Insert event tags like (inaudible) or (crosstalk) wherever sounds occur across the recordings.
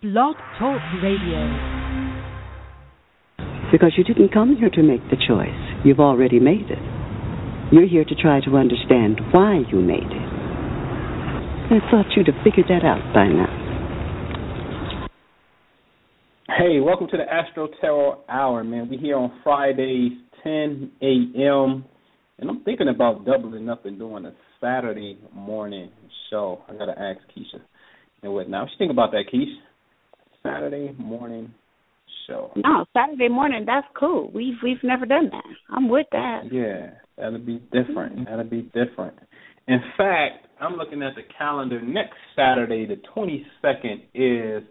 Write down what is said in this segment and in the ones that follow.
Blog Talk Radio. Because you didn't come here to make the choice. You've already made it. You're here to try to understand why you made it. I thought you'd have figured that out by now. Hey, welcome to the Astro Tarot Hour, man. We're here on Fridays, 10 a.m. And I'm thinking about doubling up and doing a Saturday morning show. I gotta ask Kisha and what now. What you think about that, Kisha? Saturday morning show. No, Saturday morning. That's cool. We've we've never done that. I'm with that. Yeah, that'll be different. That'll be different. In fact, I'm looking at the calendar. Next Saturday, the 22nd, is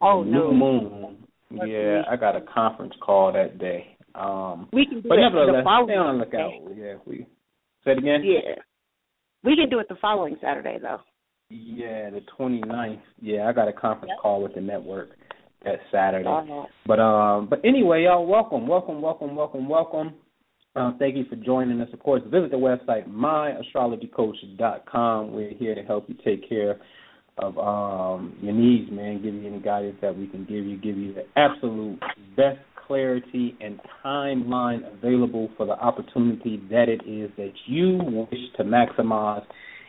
oh new no. moon. Yeah, I got a conference call that day. Um, We can do but it nevertheless, the following. stay on the lookout. Yeah, we say it again. Yeah. We can do it the following Saturday though. Yeah, the 29th. Yeah, I got a conference call with the network that Saturday. But um, but anyway, y'all, welcome, welcome, welcome, welcome, welcome. Um, thank you for joining us. Of course, visit the website myastrologycoach.com. We're here to help you take care of um, your needs, man. Give you any guidance that we can give you. Give you the absolute best clarity and timeline available for the opportunity that it is that you wish to maximize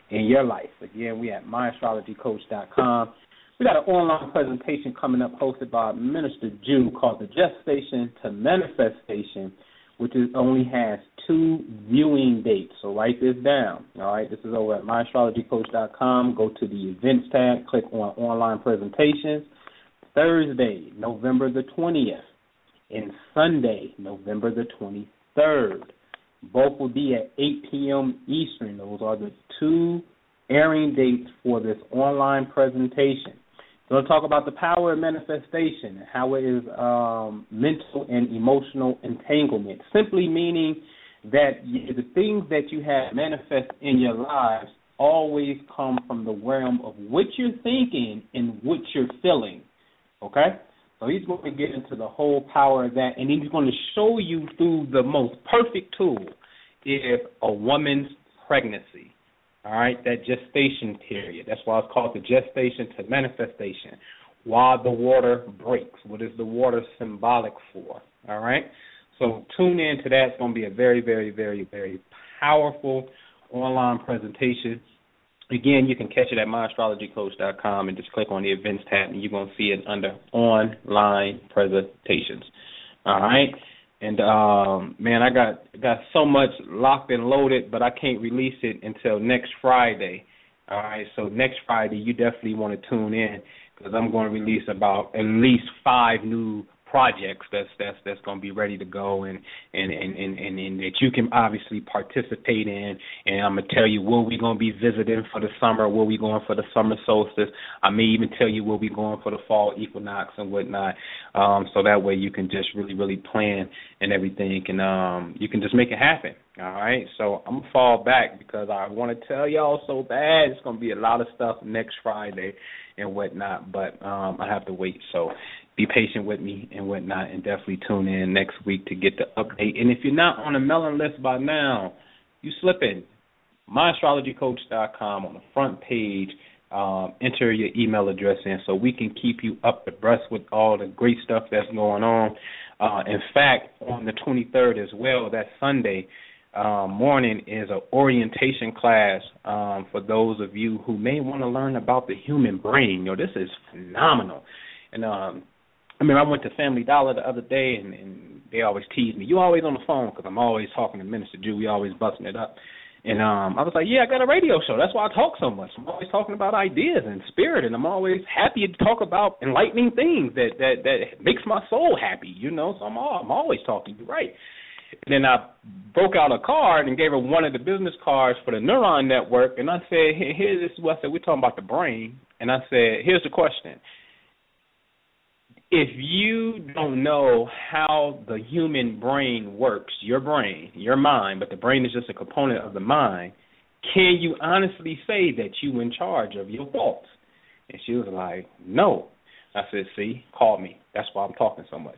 in your life. Again, we at myastrologycoach.com. We got an online presentation coming up hosted by Minister Jew called The Gestation to Manifestation, which is, only has two viewing dates. So write this down. All right, this is over at myastrologycoach.com. Go to the events tab, click on online presentations. Thursday, November the 20th, and Sunday, November the 23rd. Both will be at 8 p.m. Eastern. Those are the two airing dates for this online presentation. We're going to talk about the power of manifestation, how it is um, mental and emotional entanglement, simply meaning that the things that you have manifest in your lives always come from the realm of what you're thinking and what you're feeling. Okay? So he's going to get into the whole power of that, and he's going to show you through the most perfect tool is a woman's pregnancy. All right, that gestation period. That's why it's called the gestation to manifestation. Why the water breaks. What is the water symbolic for? All right. So tune in to that. It's going to be a very, very, very, very powerful online presentation. Again, you can catch it at myastrologycoach.com and just click on the events tab, and you're going to see it under online presentations. All right. And um man, I got got so much locked and loaded, but I can't release it until next Friday. All right, so next Friday you definitely want to tune in because I'm going to release about at least five new projects that's that's that's going to be ready to go and and and and, and, and that you can obviously participate in. And I'm gonna tell you where we going to be visiting for the summer where we going for the summer solstice. I may even tell you where we going for the fall equinox and whatnot. Um so that way you can just really really plan and everything and um you can just make it happen. All right so I'm gonna fall back because I want to tell y'all so bad it's to be a lot of stuff next Friday and whatnot but um I have to wait. So be patient with me and whatnot, and definitely tune in next week to get the update. And if you're not on the mailing list by now, you slip in myastrologycoach.com on the front page. Um, enter your email address in so we can keep you up to abreast with all the great stuff that's going on. Uh, in fact, on the 23rd as well, that Sunday um, morning is an orientation class um, for those of you who may want to learn about the human brain. You know, this is phenomenal. And um, I mean, I went to Family Dollar the other day, and, and they always tease me. You always on the phone because I'm always talking to Minister Jew. We always busting it up. And um I was like, yeah, I got a radio show. That's why I talk so much. I'm always talking about ideas and spirit, and I'm always happy to talk about enlightening things that that that makes my soul happy. You know, so I'm all, I'm always talking. You're right. And then I broke out a card and gave her one of the business cards for the neuron network, and I said, here, here this is what I said. We're talking about the brain, and I said, here's the question if you don't know how the human brain works, your brain, your mind, but the brain is just a component of the mind, can you honestly say that you in charge of your thoughts? And she was like, No. I said, See, call me. That's why I'm talking so much.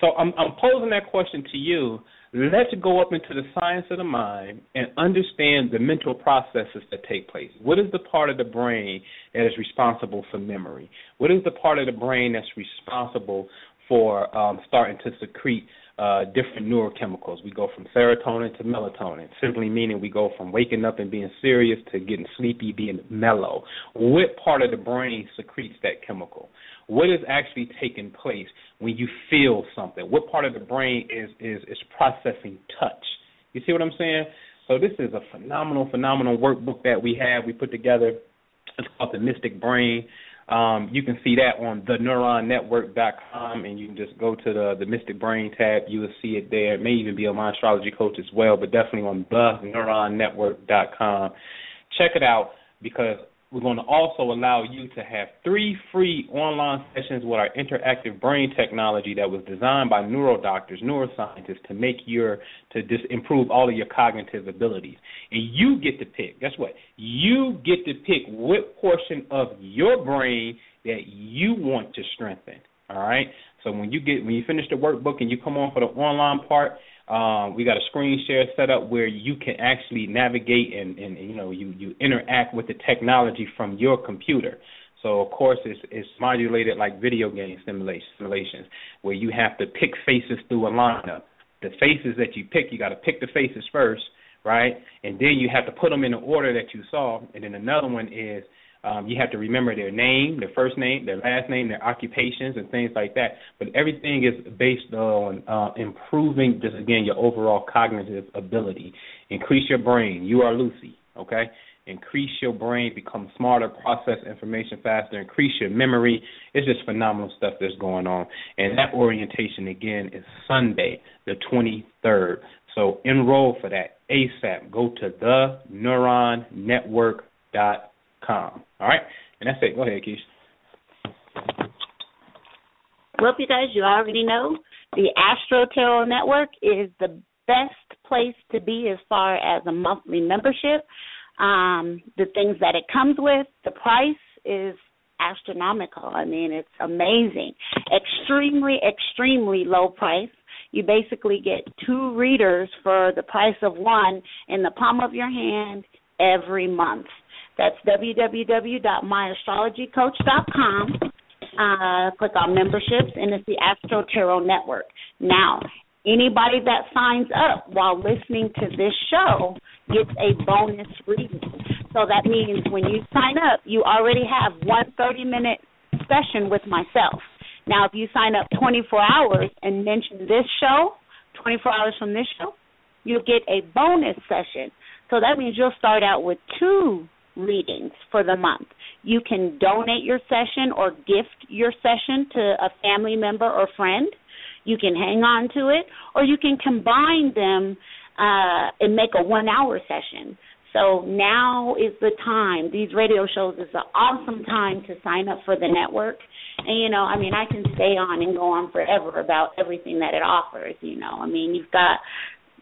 So I'm, I'm posing that question to you. Let's go up into the science of the mind and understand the mental processes that take place. What is the part of the brain that is responsible for memory? What is the part of the brain that's responsible for um, starting to secrete uh, different neurochemicals. We go from serotonin to melatonin, simply meaning we go from waking up and being serious to getting sleepy, being mellow. What part of the brain secretes that chemical? What is actually taking place when you feel something? What part of the brain is is is processing touch? You see what I'm saying? So this is a phenomenal, phenomenal workbook that we have. We put together. It's called the Mystic Brain. Um, you can see that on theneuronnetwork.com, and you can just go to the the Mystic Brain tab. You will see it there. It may even be on my astrology coach as well, but definitely on theneuronnetwork.com. Check it out because we're going to also allow you to have three free online sessions with our interactive brain technology that was designed by neurodoctors, neuroscientists to make your to just improve all of your cognitive abilities. And you get to pick. Guess what? You get to pick what portion of your brain that you want to strengthen. All right. So when you get when you finish the workbook and you come on for the online part, um, we got a screen share set up where you can actually navigate and, and, you know you, you interact with the technology from your computer. So of course it's it's modulated like video game simulation, simulations where you have to pick faces through a lineup. The faces that you pick, you got to pick the faces first, right? And then you have to put them in the order that you saw. And then another one is um, you have to remember their name, their first name, their last name, their occupations, and things like that. But everything is based on uh, improving, just again, your overall cognitive ability. Increase your brain. You are Lucy, okay? Increase your brain, become smarter, process information faster, increase your memory. It's just phenomenal stuff that's going on. And that orientation, again, is Sunday, the 23rd. So enroll for that ASAP. Go to the neuronnetwork.com com. All right, and that's it. Go ahead, Keish. Well, you guys, you already know the Astro Tarot Network is the best place to be as far as a monthly membership. Um, the things that it comes with, the price is astronomical. I mean, it's amazing. Extremely, extremely low price. You basically get two readers for the price of one in the palm of your hand every month. That's www.myastrologycoach.com. Uh, click on memberships, and it's the Astro Tarot Network. Now, anybody that signs up while listening to this show gets a bonus reading. So that means when you sign up, you already have one 30 minute session with myself. Now, if you sign up 24 hours and mention this show, 24 hours from this show, you'll get a bonus session. So that means you'll start out with two readings for the month. You can donate your session or gift your session to a family member or friend. You can hang on to it, or you can combine them uh, and make a one hour session. So now is the time. These radio shows is an awesome time to sign up for the network. And you know, I mean, I can stay on and go on forever about everything that it offers. You know, I mean, you've got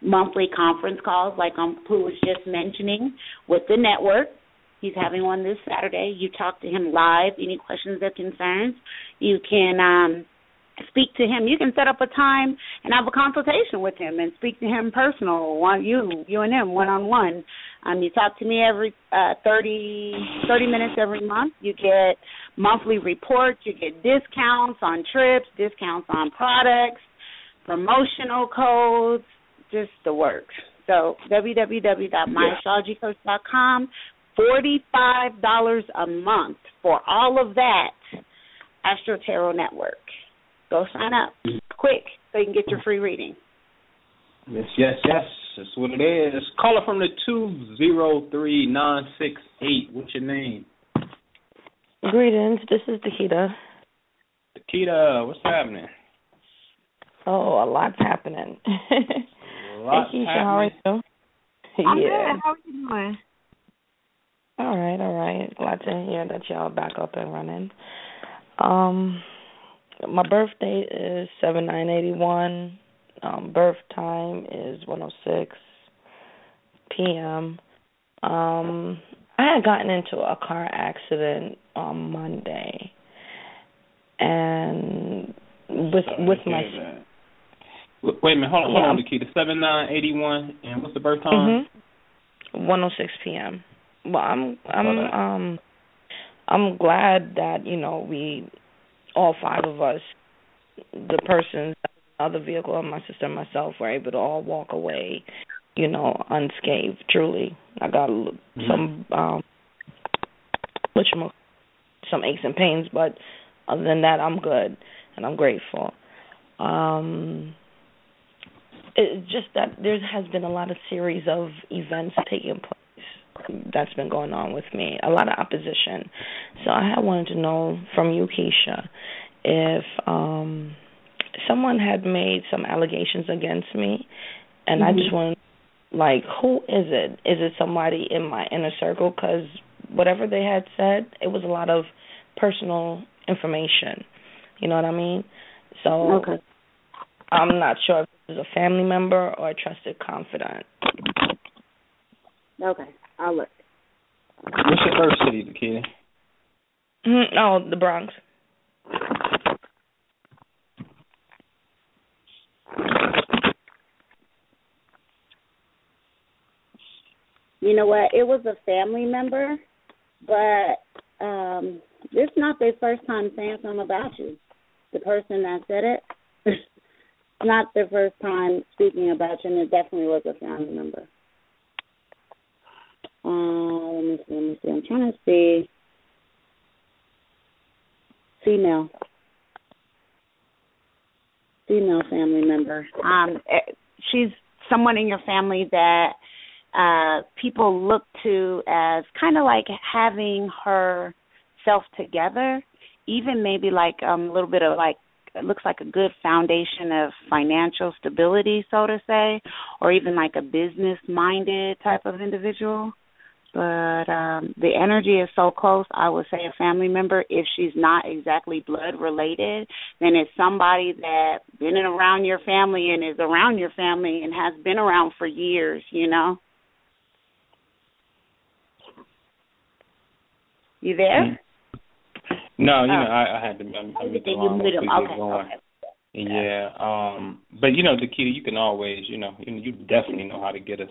monthly conference calls like um, Pooh was just mentioning with the network. He's having one this Saturday. You talk to him live. Any questions or concerns, you can um, speak to him. You can set up a time and have a consultation with him and speak to him personal, one you you and him one on one. Um, you talk to me every uh, 30, 30 minutes every month. You get monthly reports. You get discounts on trips, discounts on products, promotional codes, just the works. So www.myastrologycoach.com. $45 a month for all of that Astro Tarot Network. Go sign up quick so you can get your free reading. Yes, yes, yes. That's what it is. Caller from the 203968. What's your name? Greetings. This is Takita. Takita, what's happening? Oh, a lot's happening. A lot hey, Kisha, happening. how are you? I'm yeah. good. How are you doing? All right, all right. Glad to hear that y'all back up and running. Um, my birthday is seven nine eighty one. Um, birth time is one oh six p.m. Um, I had gotten into a car accident on Monday, and with Sorry with my that. Wait a minute, hold on, hold on, Nikita. Seven nine eighty one, and what's the birth time? Mm-hmm. One oh six p.m. Well, I'm I'm um I'm glad that you know we all five of us, the persons, other vehicle, my sister and myself, were able to all walk away, you know, unscathed. Truly, I got mm-hmm. some um, which some aches and pains, but other than that, I'm good and I'm grateful. Um, it's just that there has been a lot of series of events taking place that's been going on with me, a lot of opposition. So I had wanted to know from you, Kisha, if um someone had made some allegations against me, and mm-hmm. I just want like who is it? Is it somebody in my inner circle? Because whatever they had said, it was a lot of personal information. You know what I mean? So okay. I'm not sure if it was a family member or a trusted confidant. Okay, I'll look. What's your first city, Nikita? Mm-hmm. Oh, the Bronx. You know what? It was a family member, but um this is not their first time saying something about you. The person that said it, (laughs) not their first time speaking about you, and it definitely was a family member. Uh, let me see. Let me see. I'm trying to see. Female. Female family member. Um, eh, she's someone in your family that uh people look to as kind of like having her self together, even maybe like um, a little bit of like it looks like a good foundation of financial stability, so to say, or even like a business minded type of individual. But um the energy is so close, I would say a family member, if she's not exactly blood related, then it's somebody that been around your family and is around your family and has been around for years, you know. You there? Mm-hmm. No, you know, oh. I, I had to. I, I mean, you muted him. Okay. Going. okay. Yeah, um, but you know, Dakita, you can always, you know, you, you definitely know how to get us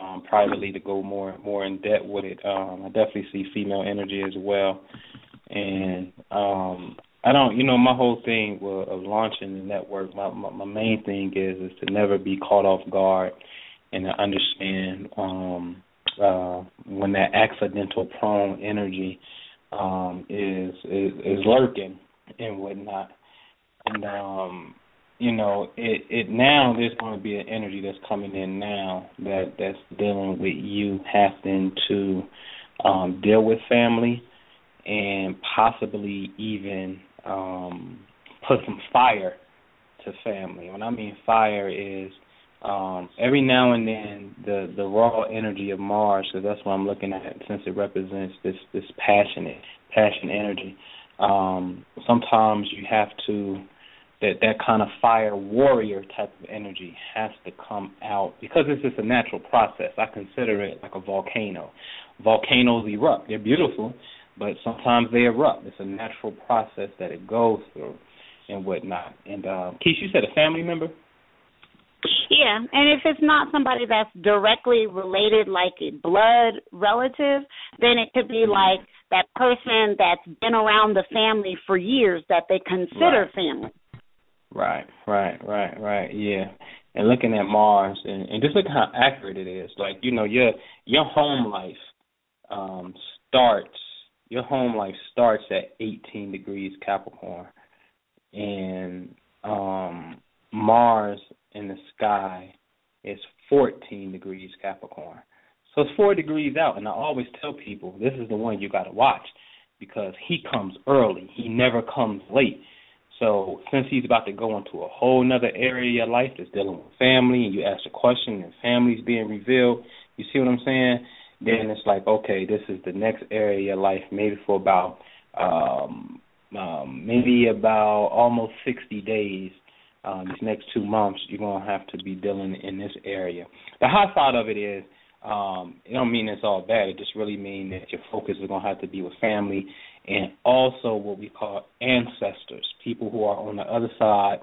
um, privately to go more more in depth with it. Um, I definitely see female energy as well, and um, I don't, you know, my whole thing of launching the network, my, my my main thing is is to never be caught off guard and to understand um, uh, when that accidental prone energy um, is, is is lurking and whatnot. And um, you know, it it now there's going to be an energy that's coming in now that that's dealing with you having to um, deal with family and possibly even um, put some fire to family. When I mean fire is um, every now and then the the raw energy of Mars, because that's what I'm looking at, since it represents this this passionate passion energy. Um, sometimes you have to that that kind of fire warrior type of energy has to come out because it's just a natural process. I consider it like a volcano. Volcanoes erupt; they're beautiful, but sometimes they erupt. It's a natural process that it goes through and whatnot. And uh, Kisha, you said a family member. Yeah, and if it's not somebody that's directly related, like a blood relative, then it could be like that person that's been around the family for years that they consider right. family. Right, right, right, right. Yeah, and looking at Mars and, and just look how accurate it is. Like you know, your your home life um starts. Your home life starts at 18 degrees Capricorn, and um Mars in the sky is 14 degrees Capricorn. So it's four degrees out, and I always tell people this is the one you got to watch because he comes early. He never comes late. So since he's about to go into a whole nother area of your life that's dealing with family, and you ask a question, and family's being revealed, you see what I'm saying? Then it's like, okay, this is the next area of your life, maybe for about um, um, maybe about almost 60 days um, these next two months, you're gonna have to be dealing in this area. The hot side of it is, um, it don't mean it's all bad. It just really means that your focus is gonna have to be with family and also what we call ancestors, people who are on the other side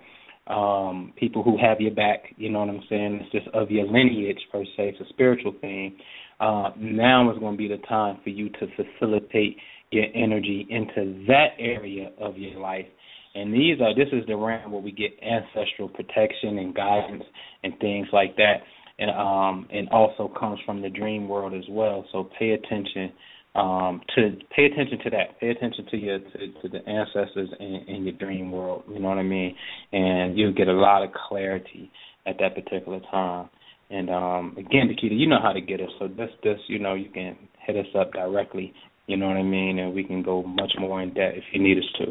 um, people who have your back. You know what I'm saying? It's just of your lineage per se. It's a spiritual thing. Uh, now is going to be the time for you to facilitate your energy into that area of your life. And these are this is the realm where we get ancestral protection and guidance and things like that. And um and also comes from the dream world as well. So pay attention um, to pay attention to that. Pay attention to your to, to the ancestors in, in your dream world. You know what I mean? And you'll get a lot of clarity at that particular time. And um, again, Nikita, you know how to get us. So this this you know you can hit us up directly. You know what I mean? And we can go much more in depth if you need us to.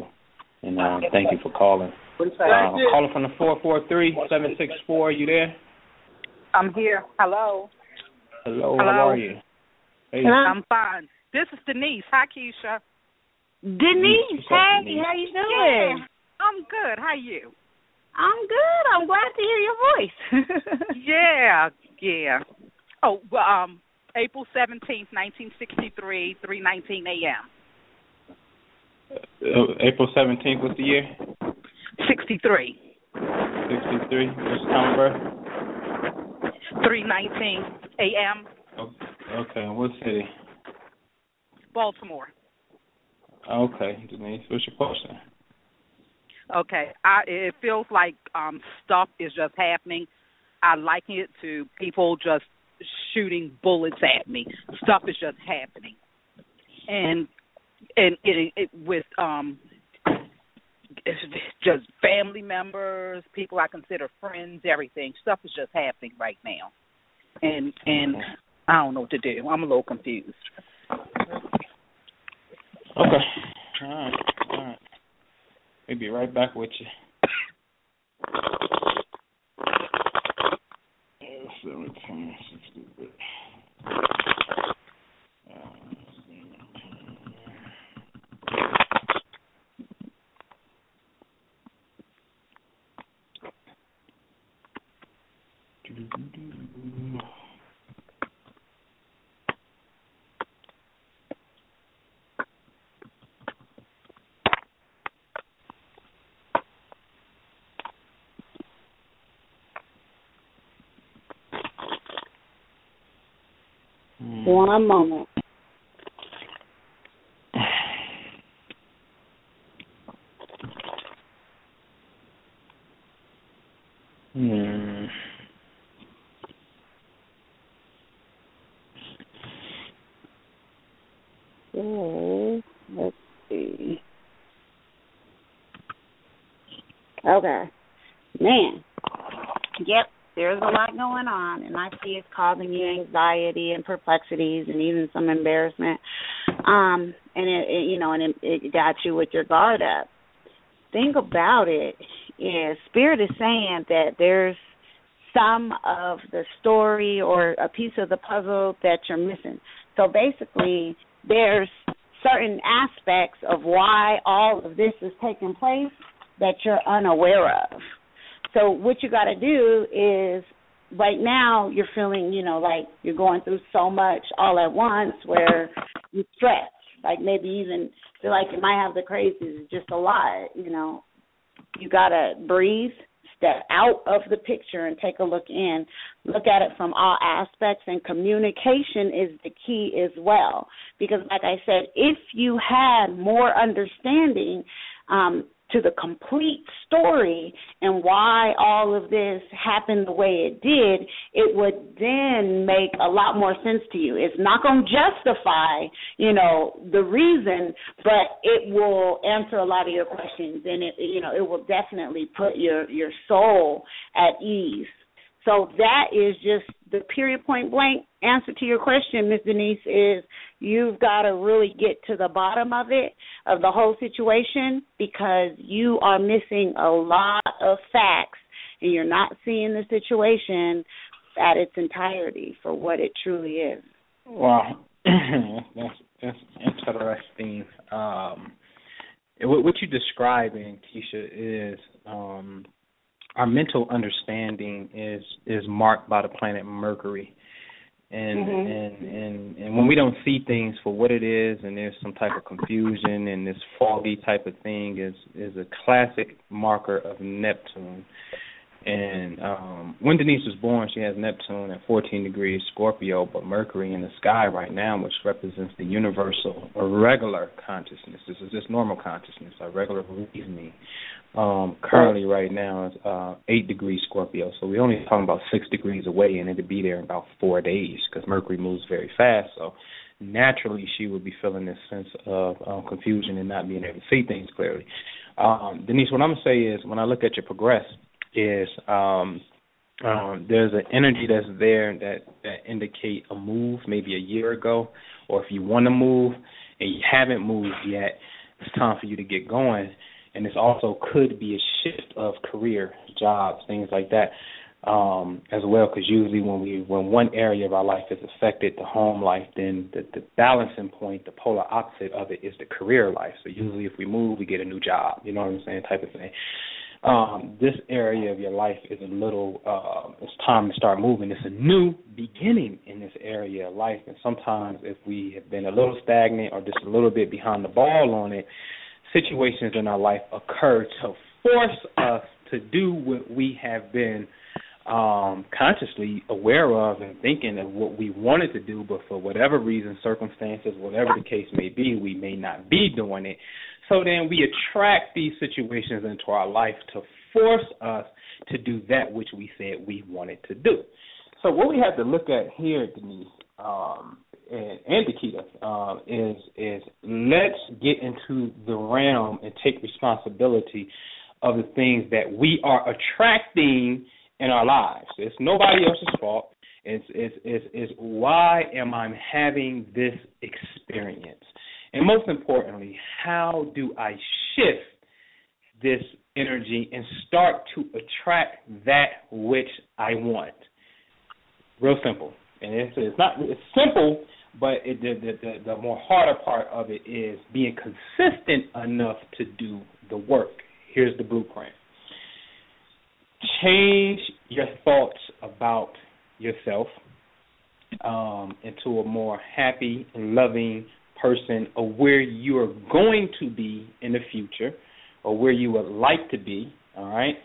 And um, thank you for calling. Uh, calling from the four four three seven six four. You there? I'm here. Hello. Hello. Hello. How are you? Hey. I'm fine. This is Denise. Hi, Kisha. Denise, hey, Denise. how you doing? Yeah, I'm good. How you? I'm good. I'm glad to hear your voice. (laughs) Yeah, yeah. Oh, well, um, April seventeenth, nineteen sixty-three, three nineteen a.m. Uh, April seventeenth. What's the year? Sixty-three, Sixty three. What's the time of birth? three nineteen a.m. Okay. and What city? Baltimore. Okay, Denise. What's your question? Okay, I it feels like um stuff is just happening. I liken it to people just shooting bullets at me. Stuff is just happening, and and it, it with um it's just family members, people I consider friends, everything. Stuff is just happening right now, and and I don't know what to do. I'm a little confused. Okay. All right. All right. We'll be right back with you. Oh, Seventeen sixty. One moment. Hmm. So, let's see. Okay. Man. Yep, there's a lot going on, and I see it's causing you anxiety and perplexities and even some embarrassment. Um, and it, it you know, and it, it got you with your guard up. Think about it is, Spirit is saying that there's some of the story or a piece of the puzzle that you're missing. So basically, there's certain aspects of why all of this is taking place that you're unaware of. So what you got to do is right now you're feeling, you know, like you're going through so much all at once where you stress, like maybe even feel like you might have the crazies. Just a lot, you know. You got to breathe, step out of the picture and take a look in. Look at it from all aspects, and communication is the key as well. Because, like I said, if you had more understanding, um, to the complete story and why all of this happened the way it did, it would then make a lot more sense to you. It's not going to justify, you know, the reason, but it will answer a lot of your questions and it you know, it will definitely put your your soul at ease. So that is just the period point blank answer to your question, Ms. Denise, is you've got to really get to the bottom of it, of the whole situation, because you are missing a lot of facts and you're not seeing the situation at its entirety for what it truly is. Wow, (clears throat) that's that's interesting. Um, what, what you're describing, Kisha, is um, our mental understanding is is marked by the planet Mercury, And Mhm. and and and when we don't see things for what it is, and there's some type of confusion and this foggy type of thing is is a classic marker of Neptune. And um when Denise was born, she has Neptune at 14 degrees Scorpio, but Mercury in the sky right now, which represents the universal or regular consciousness. This is just normal consciousness, our regular reasoning. Um currently right now is uh 8 degrees Scorpio, so we're only talking about 6 degrees away and it'll be there in about 4 days because Mercury moves very fast. So naturally she would be feeling this sense of um, confusion and not being able to see things clearly. Um, Denise, what I'm gonna say is when I look at your progress, is um, um, there's an energy that's there that that indicate a move maybe a year ago, or if you want to move and you haven't moved yet, it's time for you to get going. And this also could be a shift of career, jobs, things like that, um, as well. Because usually when we when one area of our life is affected, the home life, then the, the balancing point, the polar opposite of it is the career life. So usually if we move, we get a new job. You know what I'm saying? Type of thing um, this area of your life is a little, uh, it's time to start moving. It's a new beginning in this area of life. And sometimes if we have been a little stagnant or just a little bit behind the ball on it, situations in our life occur to force us to do what we have been um, consciously aware of and thinking of what we wanted to do, but for whatever reason, circumstances, whatever the case may be, we may not be doing it. So then we attract these situations into our life to force us to do that which we said we wanted to do. So what we have to look at here, Denise, um, and, and Dakita, uh, is is let's get into the realm and take responsibility of the things that we are attracting in our lives. It's nobody else's fault. It's it's it's, it's why am I having this experience? And most importantly, how do I shift this energy and start to attract that which I want? Real simple. And it's, it's not it's simple, but it, the, the, the more harder part of it is being consistent enough to do the work. Here's the blueprint. Change your thoughts about yourself um, into a more happy, and loving, person of where you are going to be in the future or where you would like to be, all right?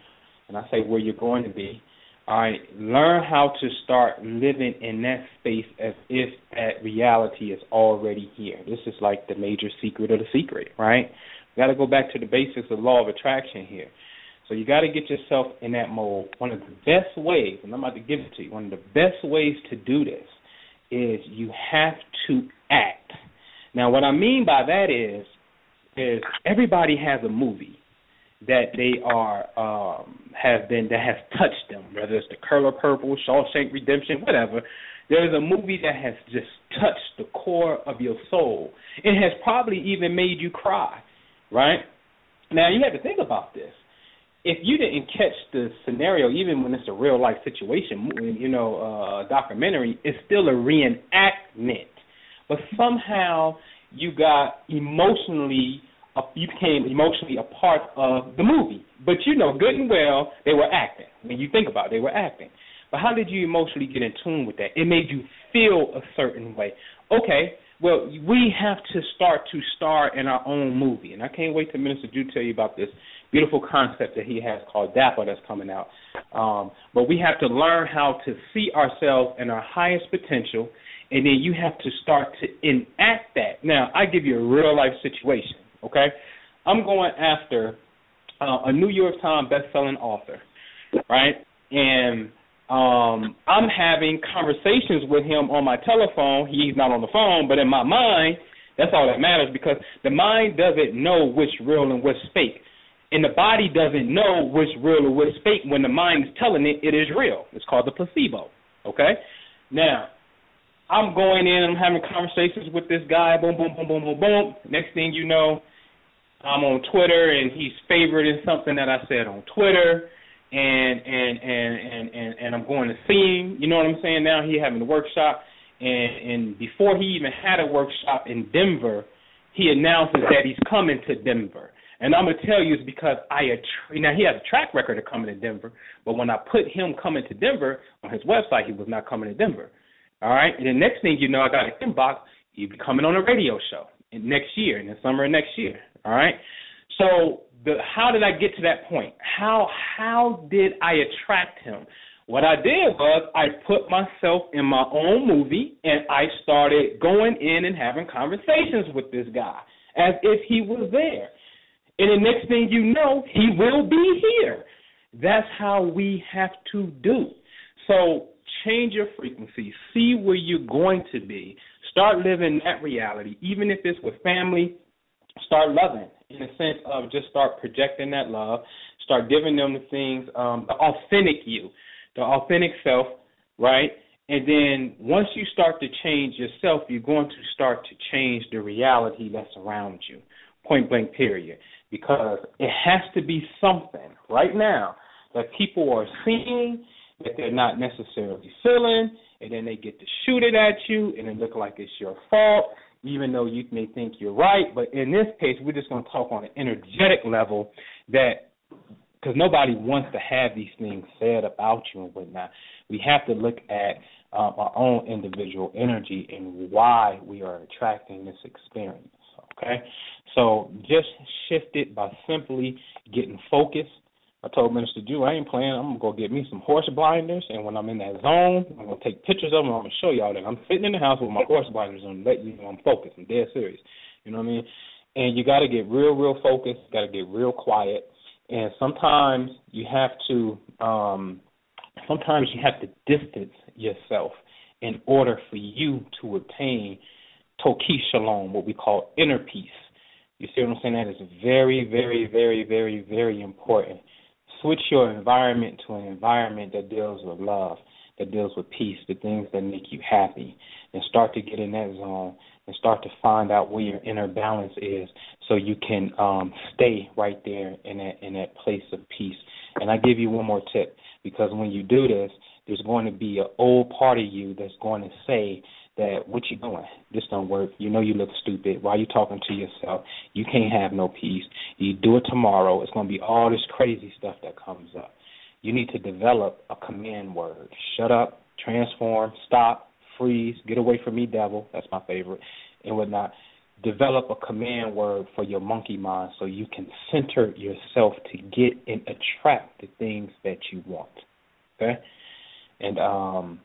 And I say where you're going to be. All right, learn how to start living in that space as if that reality is already here. This is like the major secret of the secret, right? You got to go back to the basics of law of attraction here. So you got to get yourself in that mode. One of the best ways, and I'm about to give it to you, one of the best ways to do this is you have to act. Now, what I mean by that is, is everybody has a movie that they are um have been that has touched them, whether it's The Color Purple, Shawshank Redemption, whatever. There's a movie that has just touched the core of your soul. It has probably even made you cry, right? Now you have to think about this. If you didn't catch the scenario, even when it's a real life situation, you know, uh, documentary, it's still a reenactment but somehow you got emotionally you became emotionally a part of the movie. But you know good and well they were acting. When you think about it, they were acting. But how did you emotionally get in tune with that? It made you feel a certain way. Okay, well, we have to start to star in our own movie. And I can't wait to Minister Drew tell you about this beautiful concept that he has called Dapper that's coming out. Um, but we have to learn how to see ourselves in our highest potential and then you have to start to enact that. Now, I give you a real life situation, okay? I'm going after uh, a New York Times best-selling author, right? And um I'm having conversations with him on my telephone. He's not on the phone, but in my mind, that's all that matters because the mind doesn't know which real and which fake. And the body doesn't know which real or which fake when the mind is telling it it is real. It's called the placebo. Okay? Now, I'm going in, I'm having conversations with this guy, boom, boom, boom, boom, boom, boom. Next thing you know, I'm on Twitter and he's favoriting something that I said on Twitter and and and and and, and I'm going to see him. You know what I'm saying? Now he having a workshop and and before he even had a workshop in Denver, he announces that he's coming to Denver. And I'm gonna tell you it's because I att- now he has a track record of coming to Denver, but when I put him coming to Denver on his website, he was not coming to Denver All right, and the next thing you know, I got an inbox. You be coming on a radio show next year, in the summer of next year. All right. So the how did I get to that point? How how did I attract him? What I did was I put myself in my own movie and I started going in and having conversations with this guy as if he was there. And the next thing you know, he will be here. That's how we have to do. So change your frequency. See where you're going to be. Start living that reality, even if it's with family. Start loving in the sense of just start projecting that love. Start giving them the things, um, the authentic you the authentic self, right? And then once you start to change yourself, you're going to start to change the reality that's around you. Point blank, period. Because it has to be something right now that people are seeing that they're not necessarily feeling, and then they get to shoot it at you, and it look like it's your fault, even though you may think you're right. But in this case, we're just going to talk on an energetic level that because nobody wants to have these things said about you and whatnot. We have to look at um, our own individual energy and why we are attracting this experience. Okay, so just shift it by simply getting focused. I told Minister Jew I ain't playing. I'm gonna go get me some horse blinders, and when I'm in that zone, I'm gonna take pictures of them. I'm gonna show y'all that I'm sitting in the house with my horse blinders on, let you know I'm focused. I'm dead serious. You know what I mean? And you got to get real, real focused. Got to get real quiet and sometimes you have to um, sometimes you have to distance yourself in order for you to obtain toki shalom, what we call inner peace. You see what I'm saying? That is very, very, very, very, very important. Switch your environment to an environment that deals with love, that deals with peace, the things that make you happy, and start to get in that zone and start to find out where your inner balance is so you can um, stay right there in that in that place of peace. And I give you one more tip because when you do this, there's going to be an old part of you that's going to say that what you doing? This don't work. You know you look stupid. Why you talking to yourself? You can't have no peace. You do it tomorrow. It's to be all this crazy stuff that comes up. You need to develop a command word. Shut up, transform, stop, freeze, get away from me, devil. That's my favorite, and whatnot. Develop a command word for your monkey mind so you can center yourself to get and attract the things that you want. Okay, and um,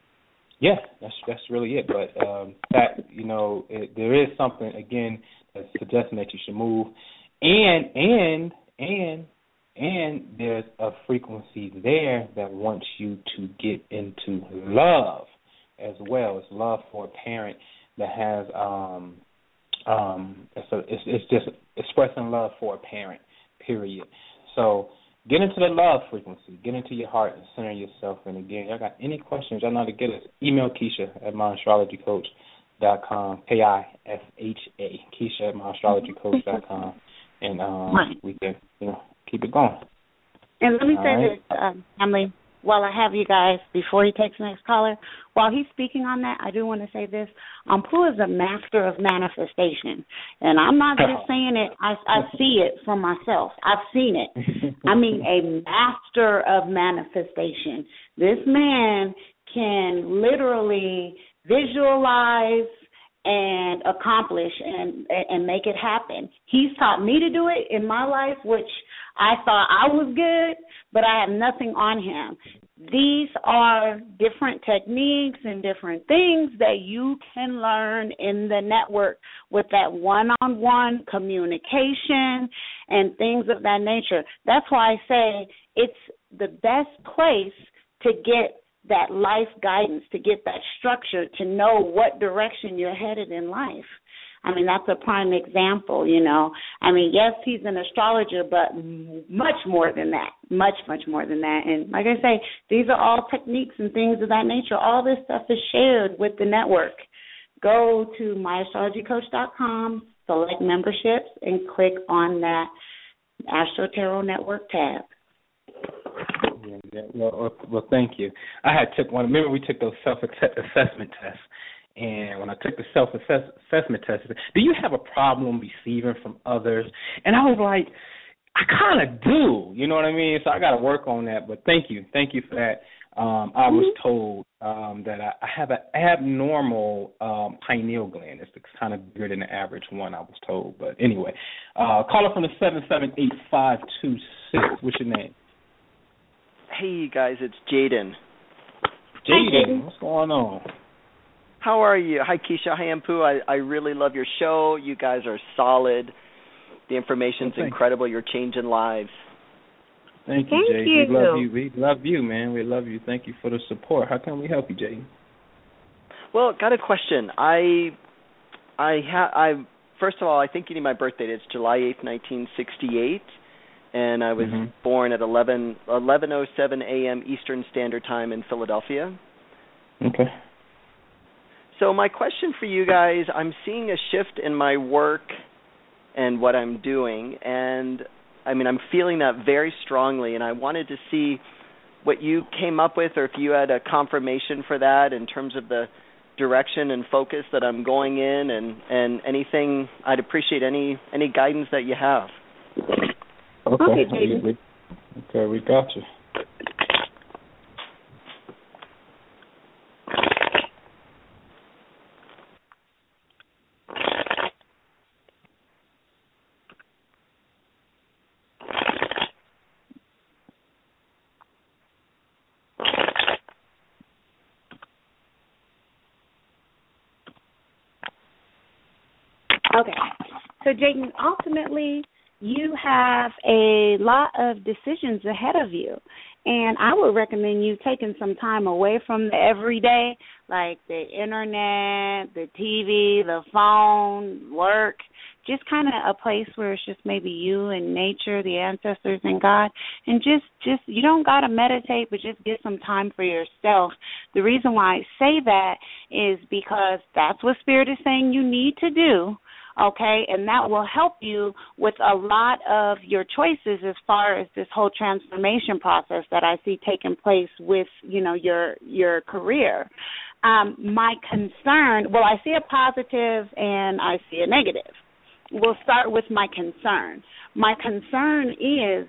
yeah, that's that's really it. But um, that you know, it, there is something again that's suggesting that you should move, and and and and there's a frequency there that wants you to get into love as well. It's love for a parent that has um um it's it's it's just expressing love for a parent. Period. So get into the love frequency. Get into your heart and center yourself. And again, y'all got any questions? Y'all know how to get us. Email Kisha at myastrologycoach.com. K I S H A. Kisha at myastrologycoach.com. And um, right. we can you know keep it going. And let me All say right. this, um, Emily while I have you guys, before he takes the next caller, while he's speaking on that, I do want to say this. Um, Pooh is a master of manifestation. And I'm not just saying it, I, I see it for myself. I've seen it. (laughs) I mean, a master of manifestation. This man can literally visualize and accomplish and and make it happen. He's taught me to do it in my life, which I thought I was good, but I have nothing on him. These are different techniques and different things that you can learn in the network with that one-on-one communication and things of that nature. That's why I say it's the best place to get that life guidance, to get that structure, to know what direction you're headed in life. I mean, that's a prime example, you know. I mean, yes, he's an astrologer, but much more than that. Much, much more than that. And like I say, these are all techniques and things of that nature. All this stuff is shared with the network. Go to myastrologycoach.com, select memberships, and click on that Astro Tarot Network tab. Yeah, yeah. Well, well, thank you. I had took one. Remember, we took those self assessment tests, and when I took the self assessment test, do you have a problem receiving from others? And I was like, I kind of do. You know what I mean? So I got to work on that. But thank you, thank you for that. Um, I was Mm-hmm. told um, that I, I have an abnormal um, pineal gland. It's kind of bigger than the average one. I was told, but anyway, uh, caller from the seven seven eight five two six. What's your name? Hey guys, it's Jaden. Jaden. What's going on? How are you? Hi Kisha, hi Anpu. I, I really love your show. You guys are solid. The information's Well, thank you. incredible. You're changing lives. Thank you, Thank Jaden. We love you. you. We love you, man. We love you. Thank you for the support. How can we help you, Jaden? Well, got a question. I I ha I first of all, I think you need my birth date. It's July eighth, nineteen sixty eight. And I was Mhm. born at eleven eleven oh seven AM Eastern Standard Time in Philadelphia. Okay. So my question for you guys, I'm seeing a shift in my work and what I'm doing and I mean I'm feeling that very strongly and I wanted to see what you came up with or if you had a confirmation for that in terms of the direction and focus that I'm going in and and anything I'd appreciate any any guidance that you have. Okay. Okay, we, we, okay, we got you. Okay. So, Jaden, ultimately, you have a lot of decisions ahead of you. And I would recommend you taking some time away from the everyday, like the internet, the TV, the phone, work, just kind of a place where it's just maybe you and nature, the ancestors and God, and just just you don't got to meditate, but just get some time for yourself. The reason why I say that is because that's what spirit is saying you need to do okay? And that will help you with a lot of your choices as far as this whole transformation process that I see taking place with you know your your career. Um my concern well I see a positive and I see a negative. We'll start with my concern. My concern is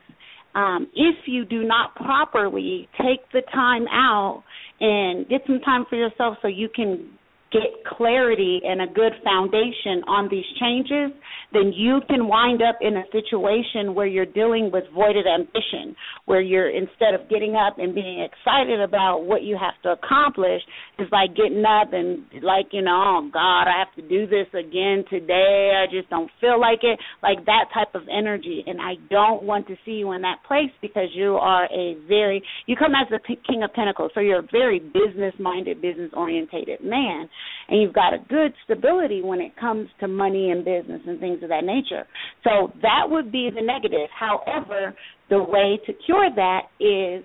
um, if you do not properly take the time out and get some time for yourself so you can get clarity and a good foundation on these changes, then you can wind up in a situation where you're dealing with voided ambition, where you're instead of getting up and being excited about what you have to accomplish, it's like getting up and like, you know, oh God, I have to do this again today. I just don't feel like it. Like that type of energy. And I don't want to see you in that place because you are a very you come as the king of pentacles, so you're a very business minded, business orientated man and you've got a good stability when it comes to money and business and things of that nature. So that would be the negative. However, the way to cure that is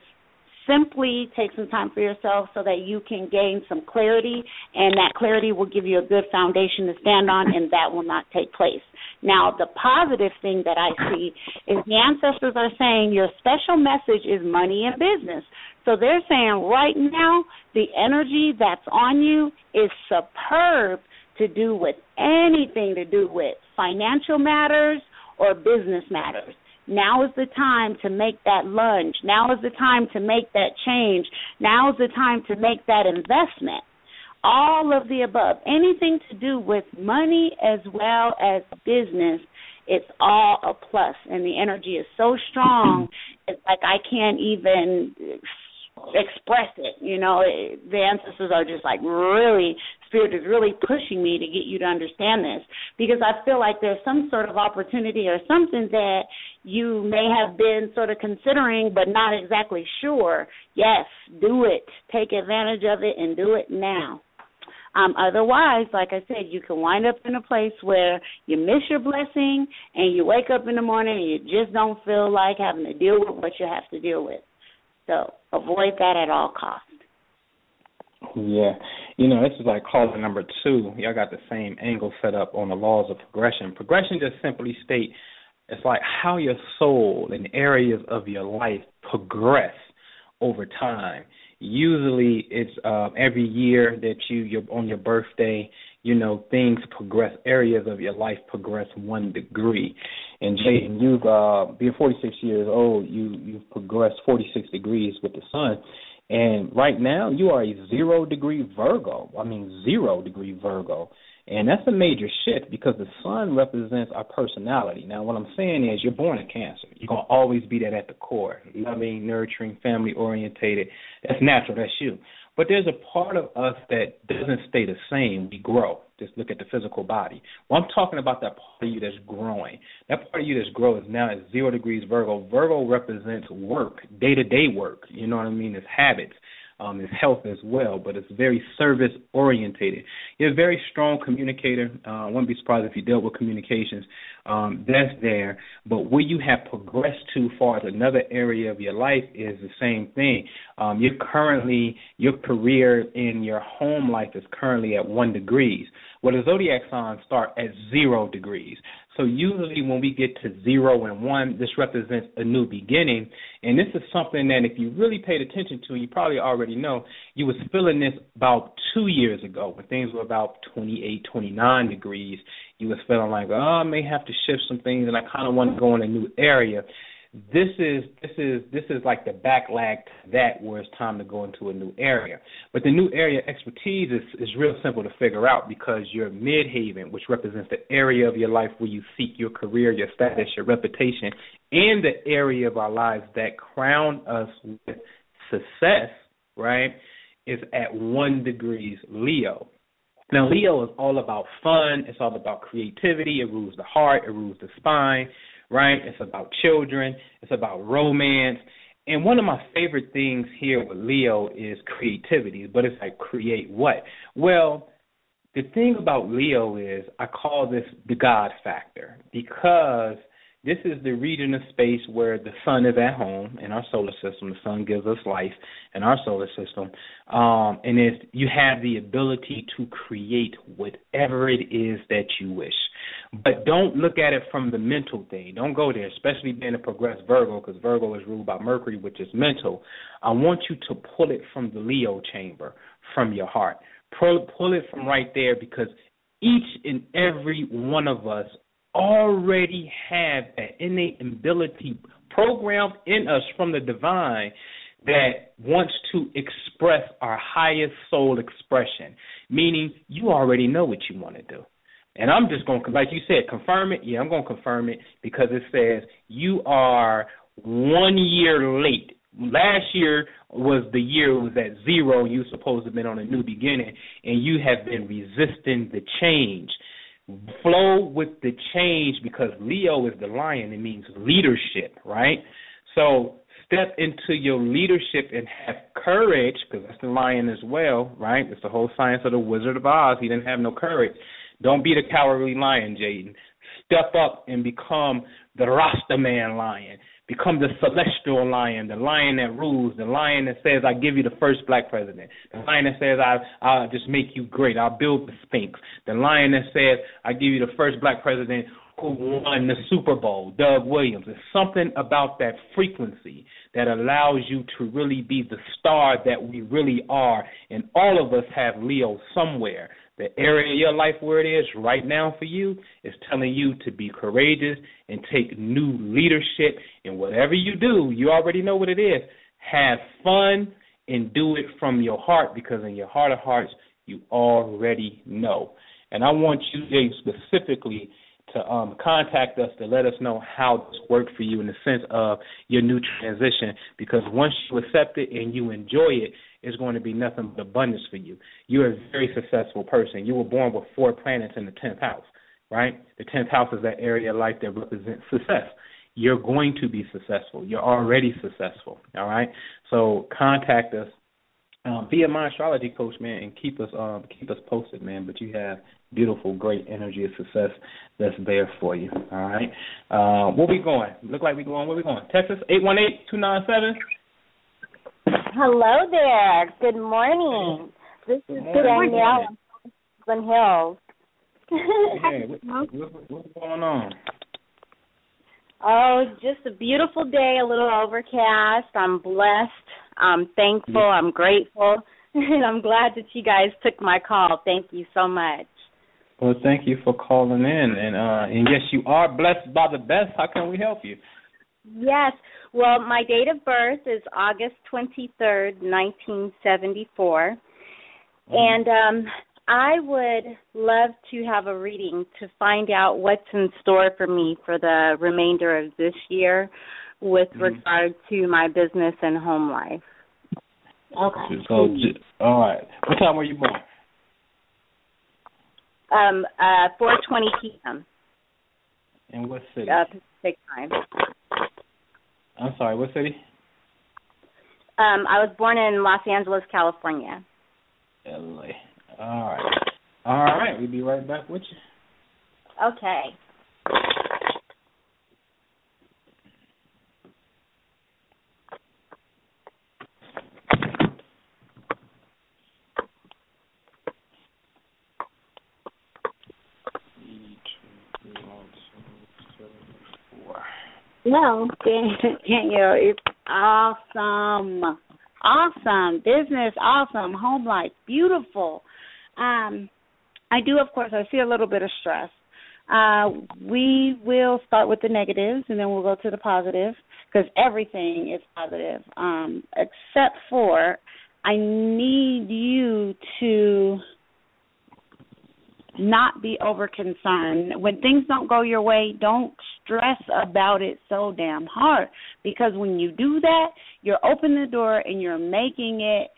simply take some time for yourself so that you can gain some clarity and that clarity will give you a good foundation to stand on and that will not take place. Now, the positive thing that I see is the ancestors are saying your special message is money and business. So they're saying right now the energy that's on you is superb to do with anything to do with financial matters or business matters. Now is the time to make that lunge. Now is the time to make that change. Now is the time to make that investment. All of the above. Anything to do with money as well as business, it's all a plus. And the energy is so strong, it's like I can't even express it. You know, the ancestors are just like really spirit is really pushing me to get you to understand this because I feel like there's some sort of opportunity or something that you may have been sort of considering but not exactly sure. Yes, do it. Take advantage of it and do it now. Um, otherwise, like I said, you can wind up in a place where you miss your blessing and you wake up in the morning and you just don't feel like having to deal with what you have to deal with. So avoid that at all costs. Yeah. You know, this is like caller number two. Y'all got the same angle set up on the laws of progression. Progression just simply state it's like how your soul and areas of your life progress over time. Usually it's uh, every year that you you're on your birthday, you know, things progress areas of your life progress one degree. And Jaden, you've uh being forty six years old, you you've progressed forty six degrees with the sun And right now, you are a zero degree Virgo. I mean, zero degree Virgo. And that's a major shift because the sun represents our personality. Now, what I'm saying is, you're born a Cancer. You're going to always be that at the core loving, nurturing, family orientated. That's natural. That's you. But there's a part of us that doesn't stay the same. We grow. Just look at the physical body. Well, I'm talking about that part of you that's growing. That part of you that's growing is now at zero degrees Virgo. Virgo represents work, day to day work. You know what I mean? It's habits um, his health as well, but it's very service orientated. You're a very strong communicator. Uh, I wouldn't be surprised if you dealt with communications. Um, that's there. But where you have progressed to far as another area of your life is the same thing. Um, you're currently, your career in your home life is currently at one degrees. Well, the zodiac signs start at zero degrees. So usually when we get to zero and one, this represents a new beginning. And this is something that if you really paid attention to, you probably already know, you was feeling this about two years ago when things were about 28, 29 degrees. You was feeling like, oh, I may have to shift some things and I kind of want to go in a new area this is this is this is like the backlag to that where it's time to go into a new area. But the new area expertise is is real simple to figure out because your midheaven, which represents the area of your life where you seek your career, your status, your reputation, and the area of our lives that crown us with success, right, is at one degrees Leo. Now, Leo is all about fun. It's all about creativity. It rules the heart. It rules the spine right? It's about children, it's about romance. And one of my favorite things here with Leo is creativity, but it's like create what? Well, the thing about Leo is I call this the God factor because this is the region of space where the sun is at home in our solar system. The sun gives us life in our solar system. Um, and it's, you have the ability to create whatever it is that you wish. But don't look at it from the mental thing. Don't go there, especially being a progressed Virgo, because Virgo is ruled by Mercury, which is mental. I want you to pull it from the Leo chamber, from your heart. Pull, it from right there because each and every one of us already have an innate ability programmed in us from the divine that wants to express our highest soul expression, meaning you already know what you want to do. And I'm just going to, like you said, confirm it. Yeah, I'm going to confirm it because it says you are one year late. Last year was the year it was at zero. You supposed to have been on a new beginning, and you have been resisting the change flow with the change because Leo is the lion. It means leadership, right? So step into your leadership and have courage because that's the lion as well, right? It's the whole science of the Wizard of Oz. He didn't have no courage. Don't be the cowardly lion, Jaden. Step up and become the Rasta man lion. Become the celestial lion, the lion that rules, the lion that says, I give you the first black president. The lion that says, I, I'll just make you great. I'll build the Sphinx. The lion that says, I give you the first black president who won the Super Bowl, Doug Williams. There's something about that frequency that allows you to really be the star that we really are. And all of us have Leo somewhere. The area of your life where it is right now for you is telling you to be courageous and take new leadership. And whatever you do, you already know what it is. Have fun and do it from your heart because in your heart of hearts, you already know. And I want you, specifically to um, contact us to let us know how this worked for you in the sense of your new transition. Because once you accept it and you enjoy it, it's going to be nothing but abundance for you. You're a very successful person. You were born with four planets in the tenth house, right? The tenth house is that area of life that represents success. You're going to be successful. You're already successful. All right. So contact us um, via my astrology coach, man, and keep us um, keep us posted, man. But you have beautiful, great energy of success that's there for you. All right. Uh, where we going? Look like we going. Where we going? Texas eight one eight two nine seven. Hello there. Good morning. This is good Danielle from Hills. hey, (laughs) what, what, what's going on? Oh, just a beautiful day, a little overcast. I'm blessed. I'm thankful. I'm grateful. (laughs) And I'm glad that you guys took my call. Thank you so much. Well, thank you for calling in. And uh and yes, you are blessed by the best. How can we help you? Yes. Well, my date of birth is August 23rd, 1974. Mm-hmm. And um I would love to have a reading to find out what's in store for me for the remainder of this year with mm-hmm. regard to my business and home life. Okay. So, all right. What time were you born? Um, uh, 4:20 p.m. In what city? Uh, Pacific time. I'm sorry. What city? Um, I was born in Los Angeles, California. L.A. All right. All right. We'll be right back with you. Okay. No, (laughs) Daniel, it's awesome. Awesome. Business, awesome. Home life, beautiful. Um, I do, of course, I see a little bit of stress. Uh, we will start with the negatives and then we'll go to the positive because everything is positive, um, except for I need you to not be over concerned. When things don't go your way, don't stress about it so damn hard because when you do that, you're opening the door and you're making it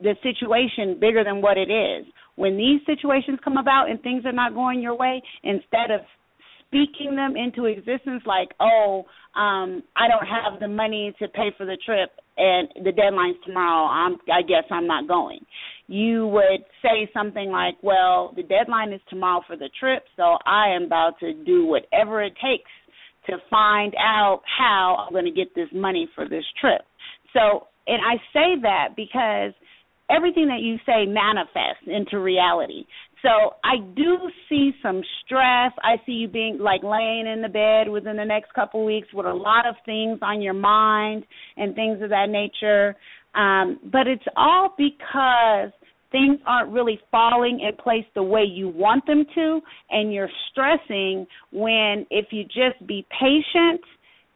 the situation bigger than what it is. When these situations come about and things are not going your way, instead of speaking them into existence like, oh, um, I don't have the money to pay for the trip and the deadline's tomorrow, I'm I guess I'm not going. You would say something like, Well, the deadline is tomorrow for the trip, so I am about to do whatever it takes to find out how I'm going to get this money for this trip. So, and I say that because everything that you say manifests into reality. So I do see some stress. I see you being like laying in the bed within the next couple of weeks with a lot of things on your mind and things of that nature. Um, but it's all because things aren't really falling in place the way you want them to, and you're stressing when if you just be patient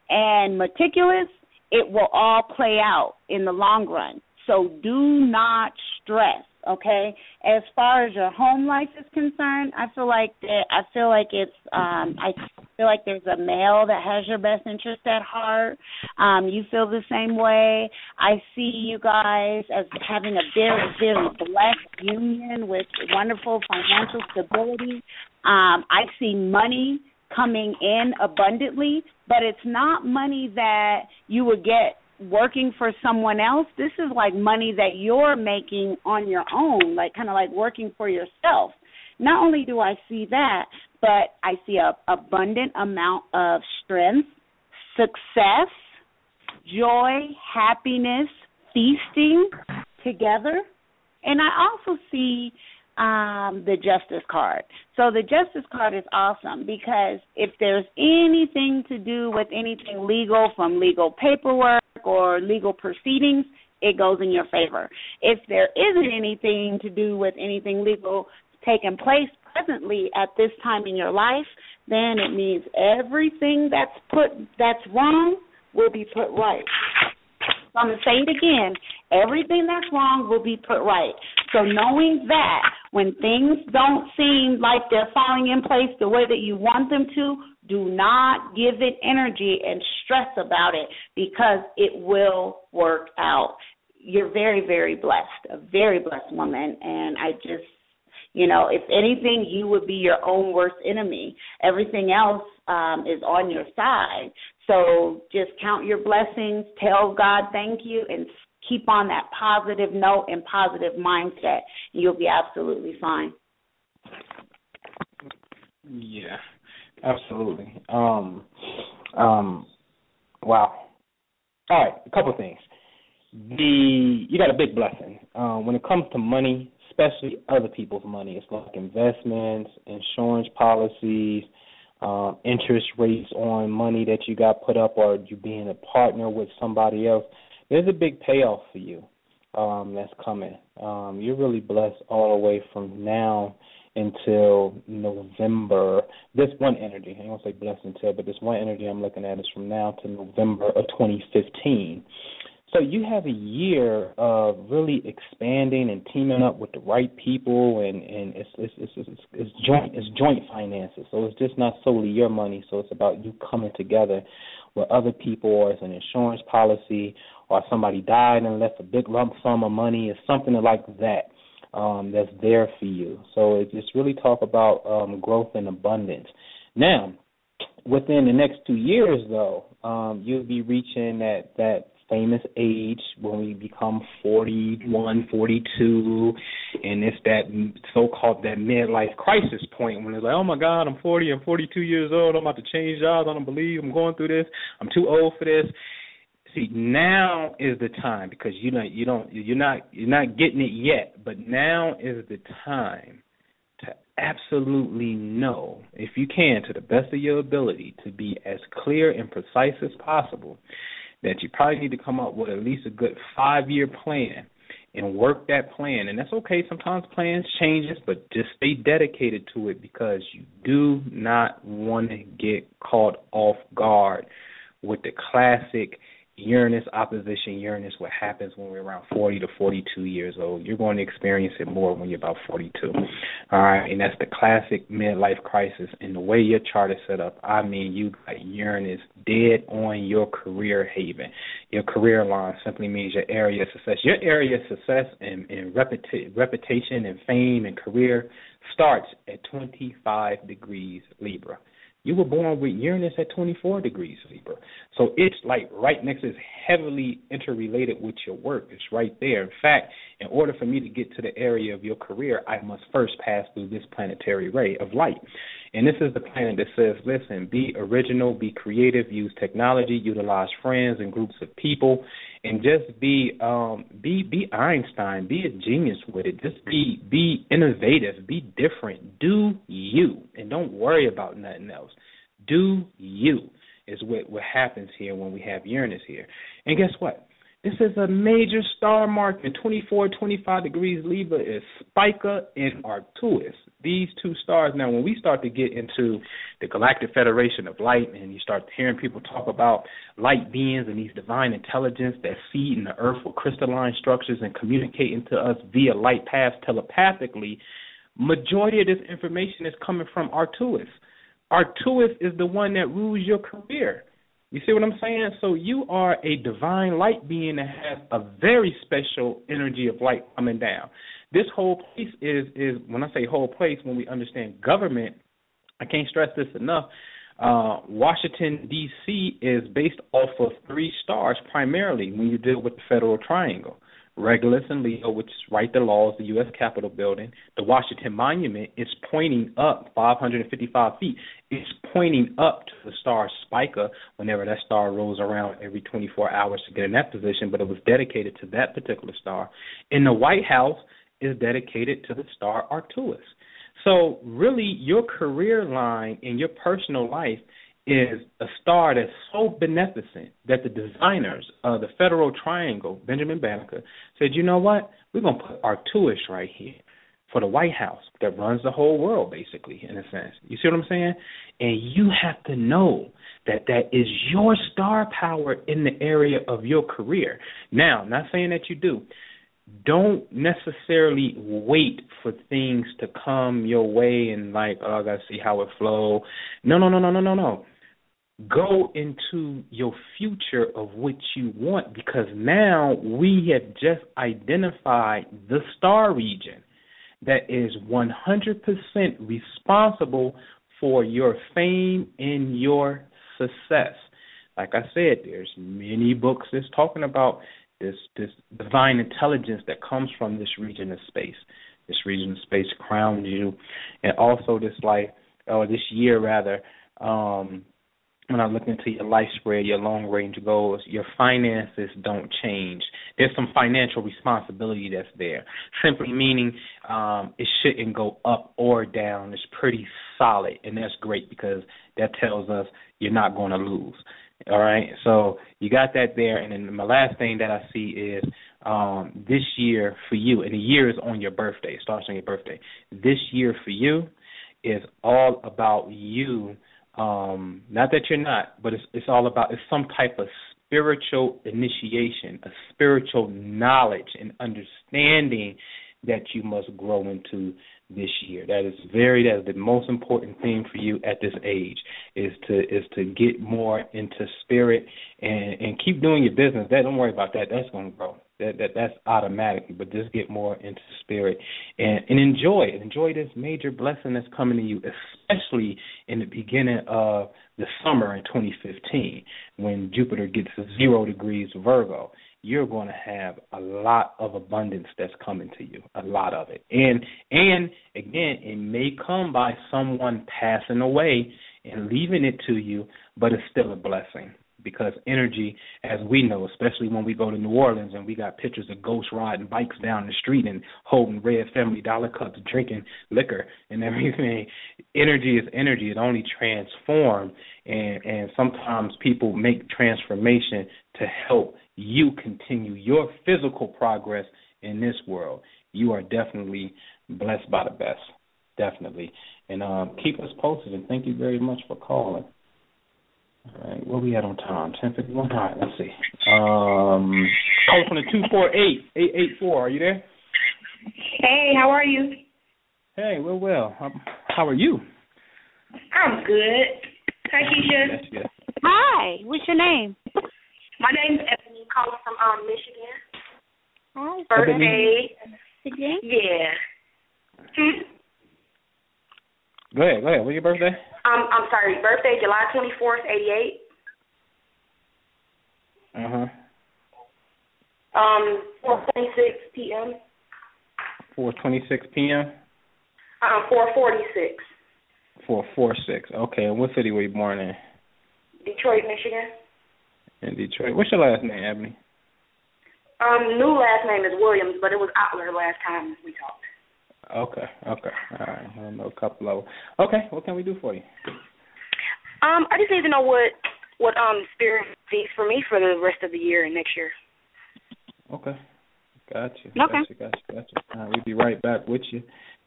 and meticulous, it will all play out in the long run. So do not stress okay? As far as your home life is concerned i feel like that i feel like it's um i feel like there's a male that has your best interest at heart. Um you feel the same way. I see you guys as having a very very blessed union with wonderful financial stability. Um i see money coming in abundantly but it's not money that you would get working for someone else this is like money that you're making on your own like kind of like working for yourself not only do i see that but i see a abundant amount of strength success joy happiness feasting together and i also see um, the justice card. So the justice card is awesome because if there's anything to do with anything legal from legal paperwork or legal proceedings, it goes in your favor. If there isn't anything to do with anything legal taking place presently at this time in your life, then it means everything that's put that's wrong will be put right. So I'm to say it again. Everything that's wrong will be put right. So knowing that when things don't seem like they're falling in place the way that you want them to, do not give it energy and stress about it because it will work out. You're very, very blessed, a very blessed woman. And I just, you know, if anything, you would be your own worst enemy. Everything else um, is on your side. So just count your blessings, tell God thank you, and keep on that positive note and positive mindset. And you'll be absolutely fine. Yeah, absolutely. Um, um, wow. All right, a couple of things. The you got a big blessing um, when it comes to money, especially other people's money. It's like investments, insurance policies um, interest rates on money that you got put up or you being a partner with somebody else, there's a big payoff for you um, that's coming. Um, you're really blessed all the way from now until November. This one energy, I don't say blessed until, but this one energy I'm looking at is from now to November of 2015. So you have a year of really expanding and teaming up with the right people, and and it's it's it's, it's, it's joint it's joint finances. So it's just not solely your money. So it's about you coming together with other people, or it's an insurance policy, or somebody died and left a big lump sum of money, or something like that. Um, that's there for you. So it's really talk about um, growth and abundance. Now, within the next two years, though, um, you'll be reaching that that famous age when we become 41, 42, and it's that so-called that midlife crisis point when it's like, oh my God, I'm 40, I'm 42 years old, I'm about to change jobs, I don't believe I'm going through this, I'm too old for this. See, now is the time because you know you don't you're not you're not getting it yet, but now is the time to absolutely know, if you can, to the best of your ability, to be as clear and precise as possible that you probably need to come up with at least a good five year plan and work that plan. And that's okay. Sometimes plans changes, but just stay dedicated to it because you do not want to get caught off guard with the classic Uranus opposition Uranus, what happens when we're around 40 to 42 years old. You're going to experience it more when you're about 42. All right, and that's the classic midlife crisis. And the way your chart is set up, I mean, you got Uranus dead on your career haven. Your career line simply means your area of success. Your area of success and, and reputa- reputation and fame and career starts at 25 degrees Libra. You were born with Uranus at 24 degrees Libra. So it's like right next, it's heavily interrelated with your work. It's right there. In fact, in order for me to get to the area of your career, I must first pass through this planetary ray of light. And this is the planet that says, listen, be original, be creative, use technology, utilize friends and groups of people, and just be um be be Einstein, be a genius with it. Just be be innovative, be different. Do you and don't worry about nothing else. Do you is what what happens here when we have Uranus here. And guess what? This is a major star marking. 24, 25 degrees Libra is Spica and Arcturus. These two stars. Now, when we start to get into the Galactic Federation of Light and you start hearing people talk about light beings and these divine intelligence that feed in the earth with crystalline structures and communicating to us via light paths telepathically, majority of this information is coming from Arcturus. Arcturus is the one that rules your career. You see what I'm saying? So you are a divine light being that has a very special energy of light coming down. This whole place is is when I say whole place, when we understand government, I can't stress this enough. Uh, Washington D.C. is based off of three stars primarily when you deal with the Federal Triangle. Regulus and Leo, which write the laws, the U.S. Capitol building. The Washington Monument is pointing up 555 feet. It's pointing up to the star Spica whenever that star rolls around every 24 hours to get in that position, but it was dedicated to that particular star. In the White House is dedicated to the star Arcturus. So, really, your career line in your personal life – is a star that's so beneficent that the designers of the Federal Triangle, Benjamin Banneker, said, you know what? We're going to put Arcturus right here for the White House that runs the whole world, basically, in a sense. You see what I'm saying? And you have to know that that is your star power in the area of your career. Now, not saying that you do. Don't necessarily wait for things to come your way and like, oh, I gotta see how it flow. No, no, no, no, no, no, no go into your future of what you want because now we have just identified the star region that is 100% responsible for your fame and your success. Like I said, there's many books that's talking about this this divine intelligence that comes from this region of space. This region of space crowns you, and also this life or this year rather, um, when I look into your life spread, your long range goals, your finances don't change. There's some financial responsibility that's there. Simply meaning um, it shouldn't go up or down. It's pretty solid, and that's great because that tells us you're not going to lose. All right, so you got that there, and then my last thing that I see is um, this year for you, and the year is on your birthday. It starts on your birthday. This year for you is all about you. Um, not that you're not, but it's it's all about it's some type of spiritual initiation, a spiritual knowledge and understanding that you must grow into this year. That is very that is the most important thing for you at this age is to is to get more into spirit and and keep doing your business. That don't worry about that. That's going to grow. That that that's automatic. But just get more into spirit and and enjoy it. Enjoy this major blessing that's coming to you, especially in the beginning of the summer in 2015 when Jupiter gets to zero degrees Virgo you're going to have a lot of abundance that's coming to you, a lot of it. And and again, it may come by someone passing away and leaving it to you, but it's still a blessing because energy, as we know, especially when we go to New Orleans and we got pictures of ghosts riding bikes down the street and holding red family dollar cups, and drinking liquor and (laughs) everything. Energy is energy. It only transforms, and and sometimes people make transformation to help you continue your physical progress in this world. You are definitely blessed by the best, definitely. And um, keep us posted. And thank you very much for calling. All right, where we at on time? Ten fifty one. All right, let's see. Um, calling from the two four eight eight eight four. Are you there? Hey, how are you? Hey, we're well. How, how are you? I'm good. Hi, Kisha. Yes, yes. Hi. What's your name? My name's Ebony, calling from um Michigan. Hi. Birthday. Again? Yeah. Hmm? Go ahead. Go ahead. What's your birthday? Um, I'm sorry. Birthday July twenty fourth, eighty eight. Uh huh. Um, four twenty six p.m. Four twenty six p.m. Um, four forty six. Four four six. Okay. And what city were you born in? Detroit, Michigan. In Detroit. What's your last name, Ebony? Um, new last name is Williams, but it was Outler last time we talked. Okay. Okay. All right. I know a couple of. Okay. What can we do for you? Um, I just need to know what what um spirit sees for me for the rest of the year and next year. Okay. Gotcha. Okay. Gotcha. Gotcha. Gotcha. Right, we'll be right back with you.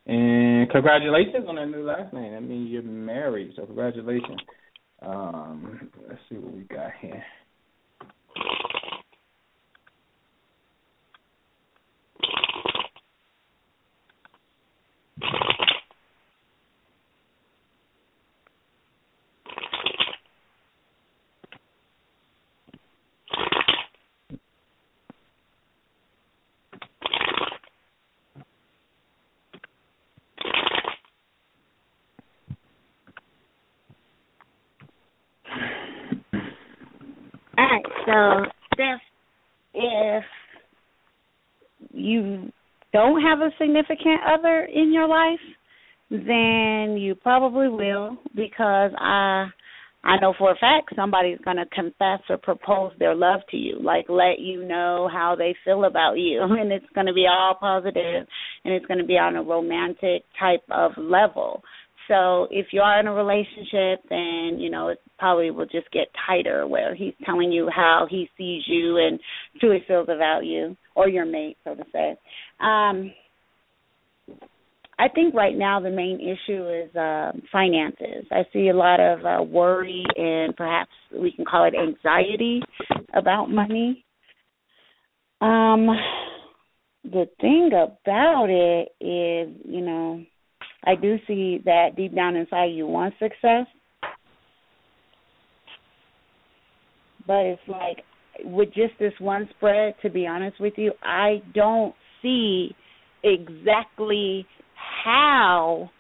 And congratulations on that new last name. That means you're married, so congratulations. Um, let's see what we got here. All right, so Steph, if you don't have a significant other in your life, then you probably will because I I know for a fact somebody's going to confess or propose their love to you, like let you know how they feel about you (laughs) and it's going to be all positive and it's going to be on a romantic type of level. So if you are in a relationship, then you know it probably will just get tighter, where he's telling you how he sees you and truly feels about you, or your mate, so to say. Um, I think right now the main issue is uh, finances. I see a lot of uh, worry and perhaps we can call it anxiety about money. Um, the thing about it is, you know, I do see that deep down inside you want success. But it's like with just this one spread, to be honest with you, I don't see exactly how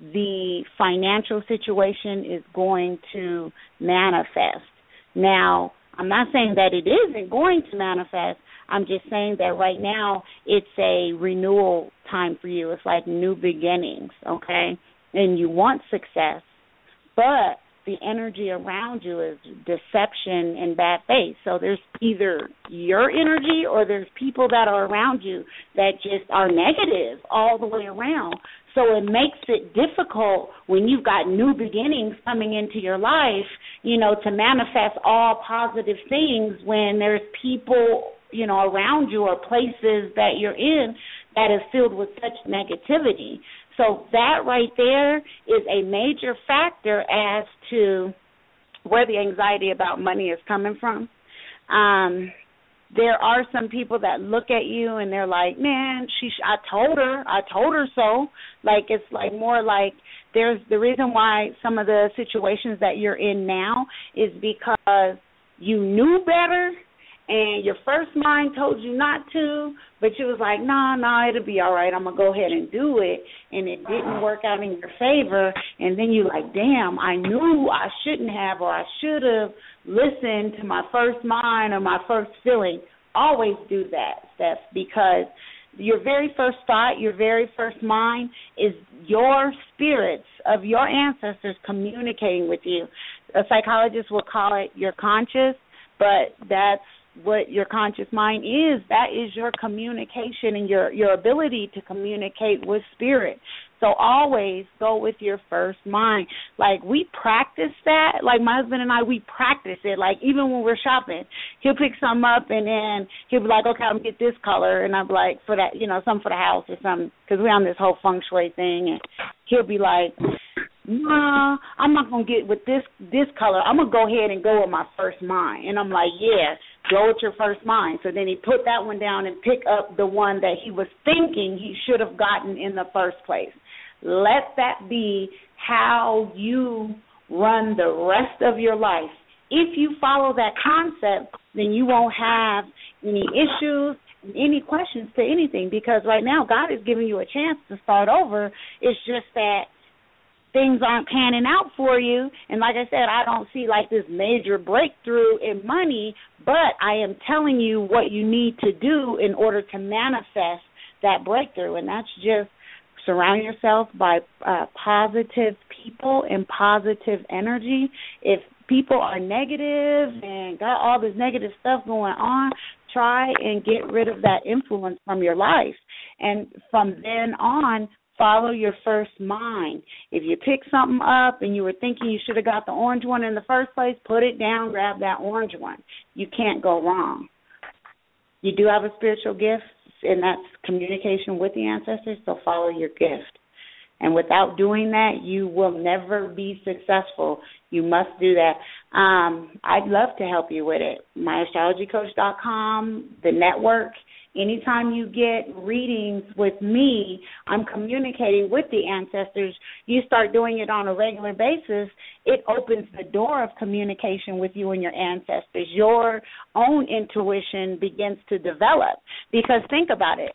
the financial situation is going to manifest. Now, I'm not saying that it isn't going to manifest. I'm just saying that right now it's a renewal time for you. It's like new beginnings, okay? And you want success, but the energy around you is deception and bad faith. So there's either your energy or there's people that are around you that just are negative all the way around. So it makes it difficult when you've got new beginnings coming into your life, you know, to manifest all positive things when there's people you know around you or places that you're in that is filled with such negativity. So that right there is a major factor as to where the anxiety about money is coming from. Um there are some people that look at you and they're like, "Man, she I told her, I told her so." Like it's like more like there's the reason why some of the situations that you're in now is because you knew better and your first mind told you not to, but you was like, "No, nah, no, nah, it'll be all right. I'm gonna go ahead and do it," and it didn't work out in your favor, and then you like, "Damn, I knew I shouldn't have, or I should have listened to my first mind or my first feeling." Always do that, Steph, because your very first thought, your very first mind is your spirits of your ancestors communicating with you. A psychologist will call it your conscious, but that's what your conscious mind is that is your communication and your your ability to communicate with spirit. So always go with your first mind. Like we practice that. Like my husband and i we practice it. Like even when we're shopping he'll pick some up and then he'll be like okay i'm gonna get this color. And i'm like for that you know something for the house or something. Because we're on this whole feng shui thing and he'll be like nah, I'm not gonna get with this this color. I'm gonna go ahead and go with my first mind. And I'm like, yeah, go with your first mind. So then he put that one down and pick up the one that he was thinking he should have gotten in the first place. Let that be how you run the rest of your life. If you follow that concept, then you won't have any issues, any questions to anything because right now God is giving you a chance to start over. It's just that things aren't panning out for you. And like i said i don't see like this major breakthrough in money but i am telling you what you need to do in order to manifest that breakthrough. And that's just surround yourself by uh, positive people and positive energy. If people are negative and got all this negative stuff going on try and get rid of that influence from your life. And from then on follow your first mind. If you pick something up and you were thinking you should have got the orange one in the first place, put it down, grab that orange one. You can't go wrong. You do have a spiritual gift, and that's communication with the ancestors, so follow your gift. And without doing that, you will never be successful. You must do that. Um, I'd love to help you with it. MyAstrologyCoach.com, the network Anytime you get readings with me, I'm communicating with the ancestors. You start doing it on a regular basis, it opens the door of communication with you and your ancestors. Your own intuition begins to develop. Because think about it.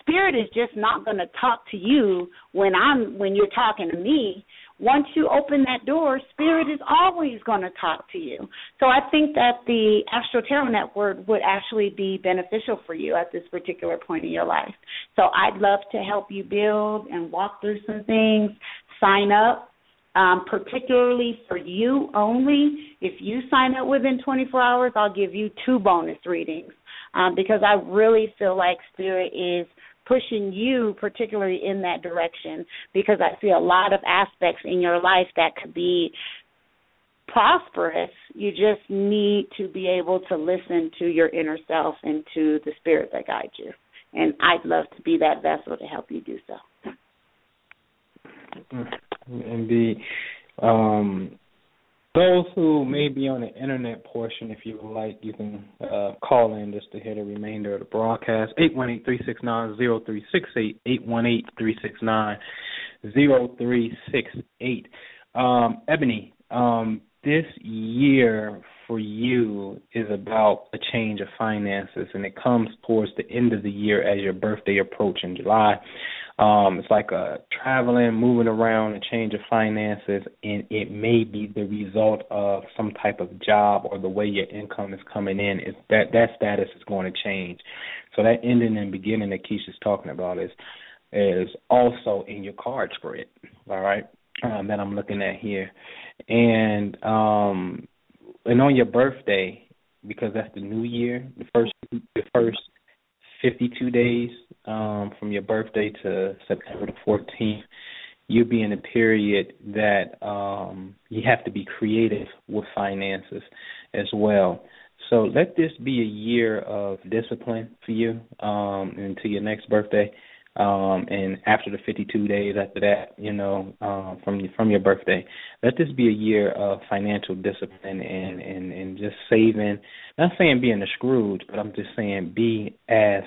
Spirit is just not going to talk to you when I'm when you're talking to me once you open that door, spirit is always going to talk to you. So I think that the Astro Tarot Network would actually be beneficial for you at this particular point in your life. So I'd love to help you build and walk through some things. Sign up, um, particularly for you only. If you sign up within 24 hours, I'll give you two bonus readings um, because I really feel like Spirit is pushing you particularly in that direction because I see a lot of aspects in your life that could be prosperous. You just need to be able to listen to your inner self and to the spirit that guides you. And I'd love to be that vessel to help you do so. Indeed. Um, those who may be on the internet portion, if you would like, you can uh, call in just to hear the remainder of the broadcast. Eight one eight three six nine zero three six eight. Eight one eight three six nine zero three six eight. Um, Ebony, um, this year for you is about a change of finances, and it comes towards the end of the year as your birthday approach in July. Um, it's like a traveling, moving around, a change of finances, and it may be the result of some type of job or the way your income is coming in. Is that that status is going to change? So that ending and beginning that Kisha's talking about is is also in your card spread. All right, um, that I'm looking at here, and um, and on your birthday because that's the new year, the first the first 52 days um, from your birthday to September the 14th, you'll be in a period that um, you have to be creative with finances as well. So let this be a year of discipline for you um, until your next birthday. Um, and after the 52 days after that, you know, um, from from your birthday, let this be a year of financial discipline and and and just saving. Not saying being a Scrooge, but I'm just saying be as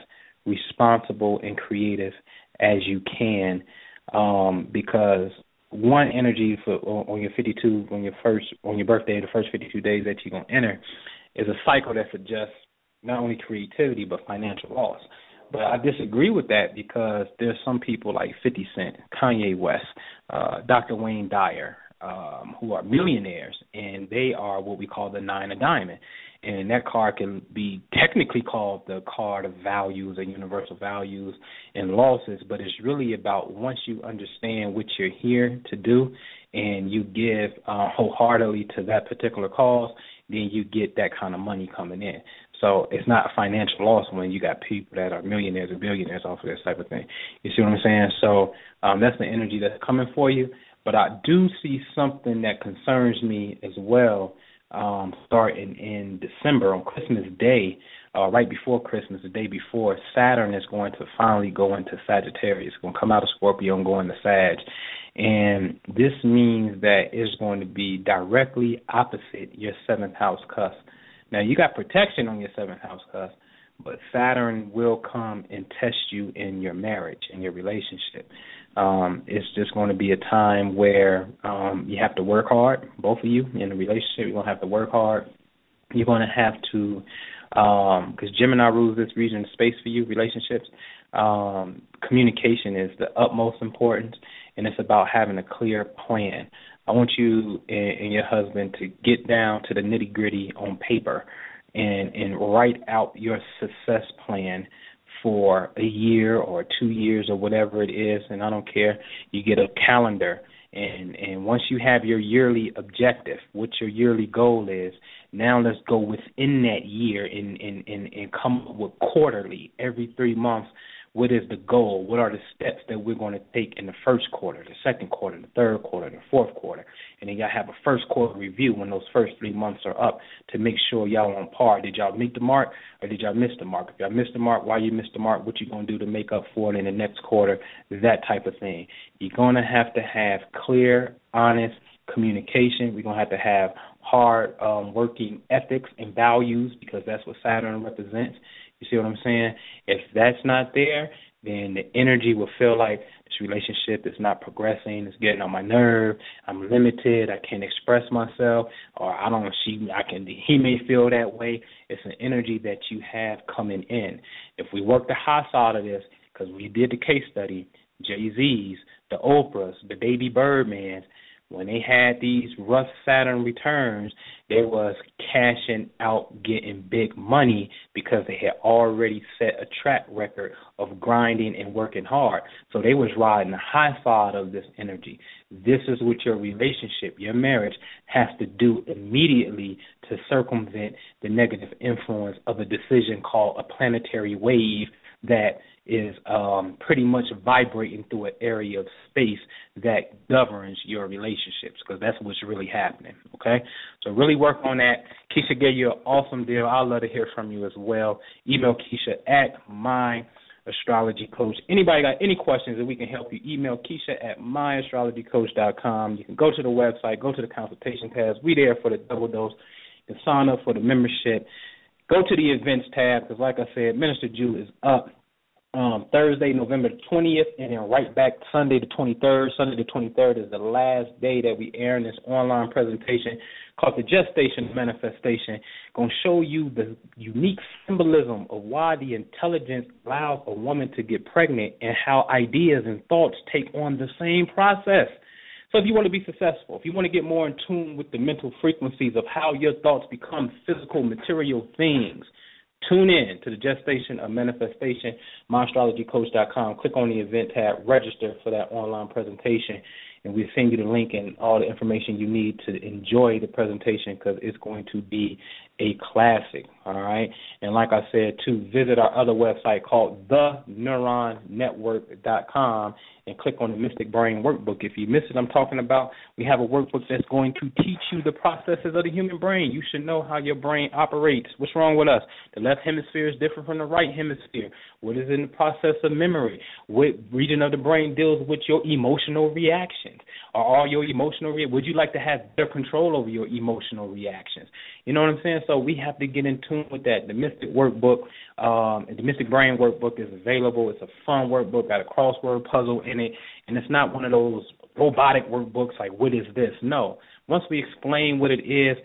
responsible and creative as you can, um, because one energy for on your 52 on your first on your birthday, the first 52 days that you're gonna enter, is a cycle that suggests not only creativity but financial loss. But I disagree with that because there's some people like 50 Cent, Kanye West, uh, Dr. Wayne Dyer, um, who are millionaires, and they are what we call the nine of diamond. And that card can be technically called the card of values and universal values and losses, but it's really about once you understand what you're here to do and you give uh, wholeheartedly to that particular cause, then you get that kind of money coming in. So it's not financial loss when you got people that are millionaires or billionaires off of this type of thing. You see what I'm saying? So um, that's the energy that's coming for you. But I do see something that concerns me as well. Um, starting in December on Christmas Day, uh, right before Christmas, the day before, Saturn is going to finally go into Sagittarius. It's going to come out of Scorpio and go into Sag. And this means that it's going to be directly opposite your seventh house cusp. Now you got protection on your seventh house but Saturn will come and test you in your marriage and your relationship. Um, it's just going to be a time where um, you have to work hard, both of you in a relationship. You're going to have to work hard. You're going to have to, because um, Gemini rules this region of space for you, relationships. Um, communication is the utmost importance, and it's about having a clear plan. I want you and, your husband to get down to the nitty gritty on paper and and write out your success plan for a year or two years or whatever it is and I don't care. You get a calendar and and once you have your yearly objective, what your yearly goal is, now let's go within that year and and and, and come up with quarterly every three months what is the goal? What are the steps that we're going to take in the first quarter, the second quarter, the third quarter, the fourth quarter? And then y'all have a first quarter review when those first three months are up to make sure y'all on par. Did y'all meet the mark or did y'all miss the mark? If y'all missed the mark, why you missed the mark? What you gonna do to make up for it in the next quarter? That type of thing. You're gonna have to have clear, honest communication. We're gonna have to have hard um, working ethics and values because that's what Saturn represents. You see what I'm saying? If that's not there, then the energy will feel like this relationship is not progressing, it's getting on my nerve, I'm limited, I can't express myself, or I don't she I can he may feel that way. It's an energy that you have coming in. If we work the high side of this, because we did the case study, Jay Z's, the Oprahs, the Baby Birdmans, when they had these rough Saturn returns, they was cashing out, getting big money because they had already set a track record of grinding and working hard. So they was riding the high side of this energy. This is what your relationship, your marriage, has to do immediately to circumvent the negative influence of a decision called a planetary wave that is um, pretty much vibrating through an area of space that governs your relationships because that's what's really happening. Okay, so really work on that. Kisha gave you an awesome deal. I'd love to hear from you as well. Email Kisha at my astrology coach. Anybody got any questions that we can help you? Email Kisha at myastrologycoach.com. You can go to the website, go to the consultation tabs. We there for the double dose. You can sign up for the membership. Go to the events tab because, like I said, Minister Jew is up um, Thursday, November 20th, and then right back Sunday the 23rd. Sunday the 23rd is the last day that we air in this online presentation called the Gestation Manifestation. Going to show you the unique symbolism of why the intelligence allows a woman to get pregnant and how ideas and thoughts take on the same process. So if you want to be successful, if you want to get more in tune with the mental frequencies of how your thoughts become physical material things – Tune in to the Gestation of Manifestation, myastrologycoach.com. Click on the event tab, register for that online presentation, and we send you the link and all the information you need to enjoy the presentation because it's going to be a classic. All right, and like I said, to visit our other website called theneuronetwork.com and click on the Mystic Brain Workbook. If you miss it, I'm talking about we have a workbook that's going to teach you the processes of the human brain. You should know how your brain operates. What's wrong with us? The left hemisphere is different from the right hemisphere. What is in the process of memory? What region of the brain deals with your emotional reactions? Are all your emotional re- would you like to have better control over your emotional reactions? You know what I'm saying? So we have to get in tune with that. The Mystic Workbook, um, the Mystic Brain Workbook is available. It's a fun workbook, got a crossword puzzle in it, and it's not one of those robotic workbooks like what is this? No. Once we explain what it is,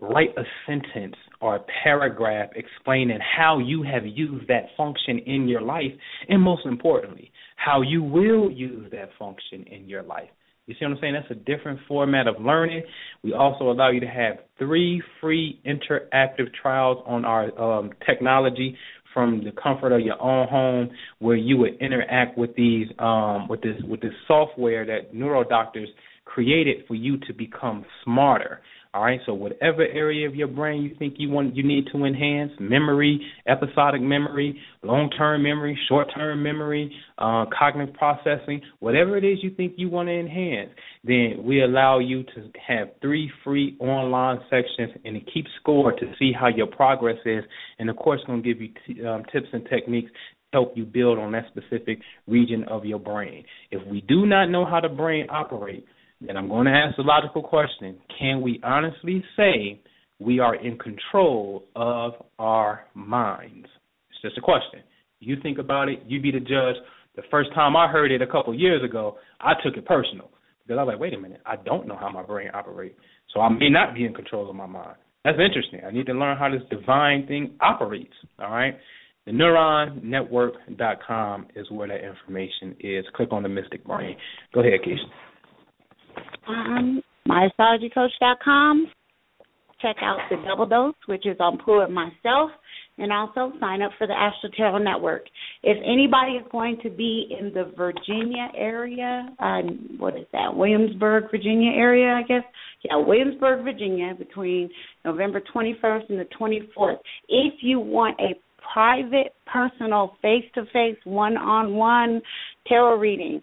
write a sentence or a paragraph explaining how you have used that function in your life, and most importantly, how you will use that function in your life. You see what I'm saying? That's a different format of learning. We also allow you to have three free interactive trials on our um, technology from the comfort of your own home, where you would interact with these um, with this with this software that neuro doctors created for you to become smarter. All right, so whatever area of your brain you think you want you need to enhance, memory, episodic memory, long-term memory, short-term memory, uh, cognitive processing, whatever it is you think you want to enhance, then we allow you to have three free online sections and it keeps score to see how your progress is, and of course, going to give you t- um, tips and techniques to help you build on that specific region of your brain. If we do not know how the brain operates, and I'm going to ask the logical question can we honestly say we are in control of our minds? It's just a question. You think about it, you be the judge. The first time I heard it a couple years ago, I took it personal because I was like, wait a minute, I don't know how my brain operates. So I may not be in control of my mind. That's interesting. I need to learn how this divine thing operates. All right. The neuronetwork.com is where that information is. Click on the Mystic Brain. Go ahead, Kisha um, myastrologycoach.com. Check out the double dose, which is on Pruitt myself, and also sign up for the Astro Tarot Network. If anybody is going to be in the Virginia area, uh, what is that, Williamsburg, Virginia area, I guess? Yeah, Williamsburg, Virginia, between November 21st and the 24th. If you want a private, personal, face to face, one on one tarot reading,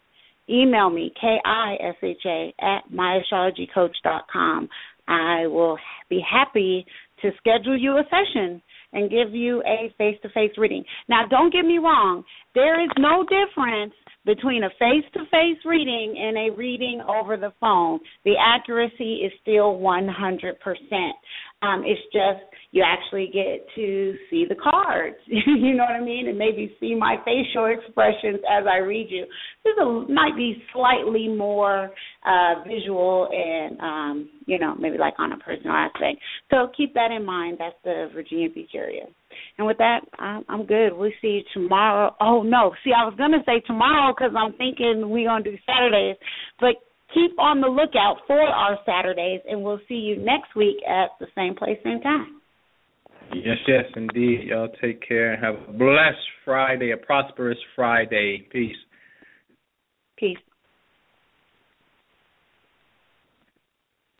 email me, K-I-S-H-A, at myastrologycoach.com. I will be happy to schedule you a session and give you a face-to-face reading. Now, don't get me wrong. There is no difference between a face-to-face reading and a reading over the phone. The accuracy is still 100%. Um, it's just you actually get to see the cards, (laughs) you know what I mean, and maybe see my facial expressions as I read you. This a, might be slightly more uh, visual and, um, you know, maybe like on a personal aspect. So keep that in mind. That's the Virginia Beach area. And with that, I'm, I'm good. We'll see you tomorrow. Oh no, see, I was gonna say tomorrow because I'm thinking we're gonna do Saturdays, but keep on the lookout for our Saturdays, and we'll see you next week at the same place, same time. Yes, yes, indeed. Y'all take care and have a blessed Friday, a prosperous Friday. Peace. Peace.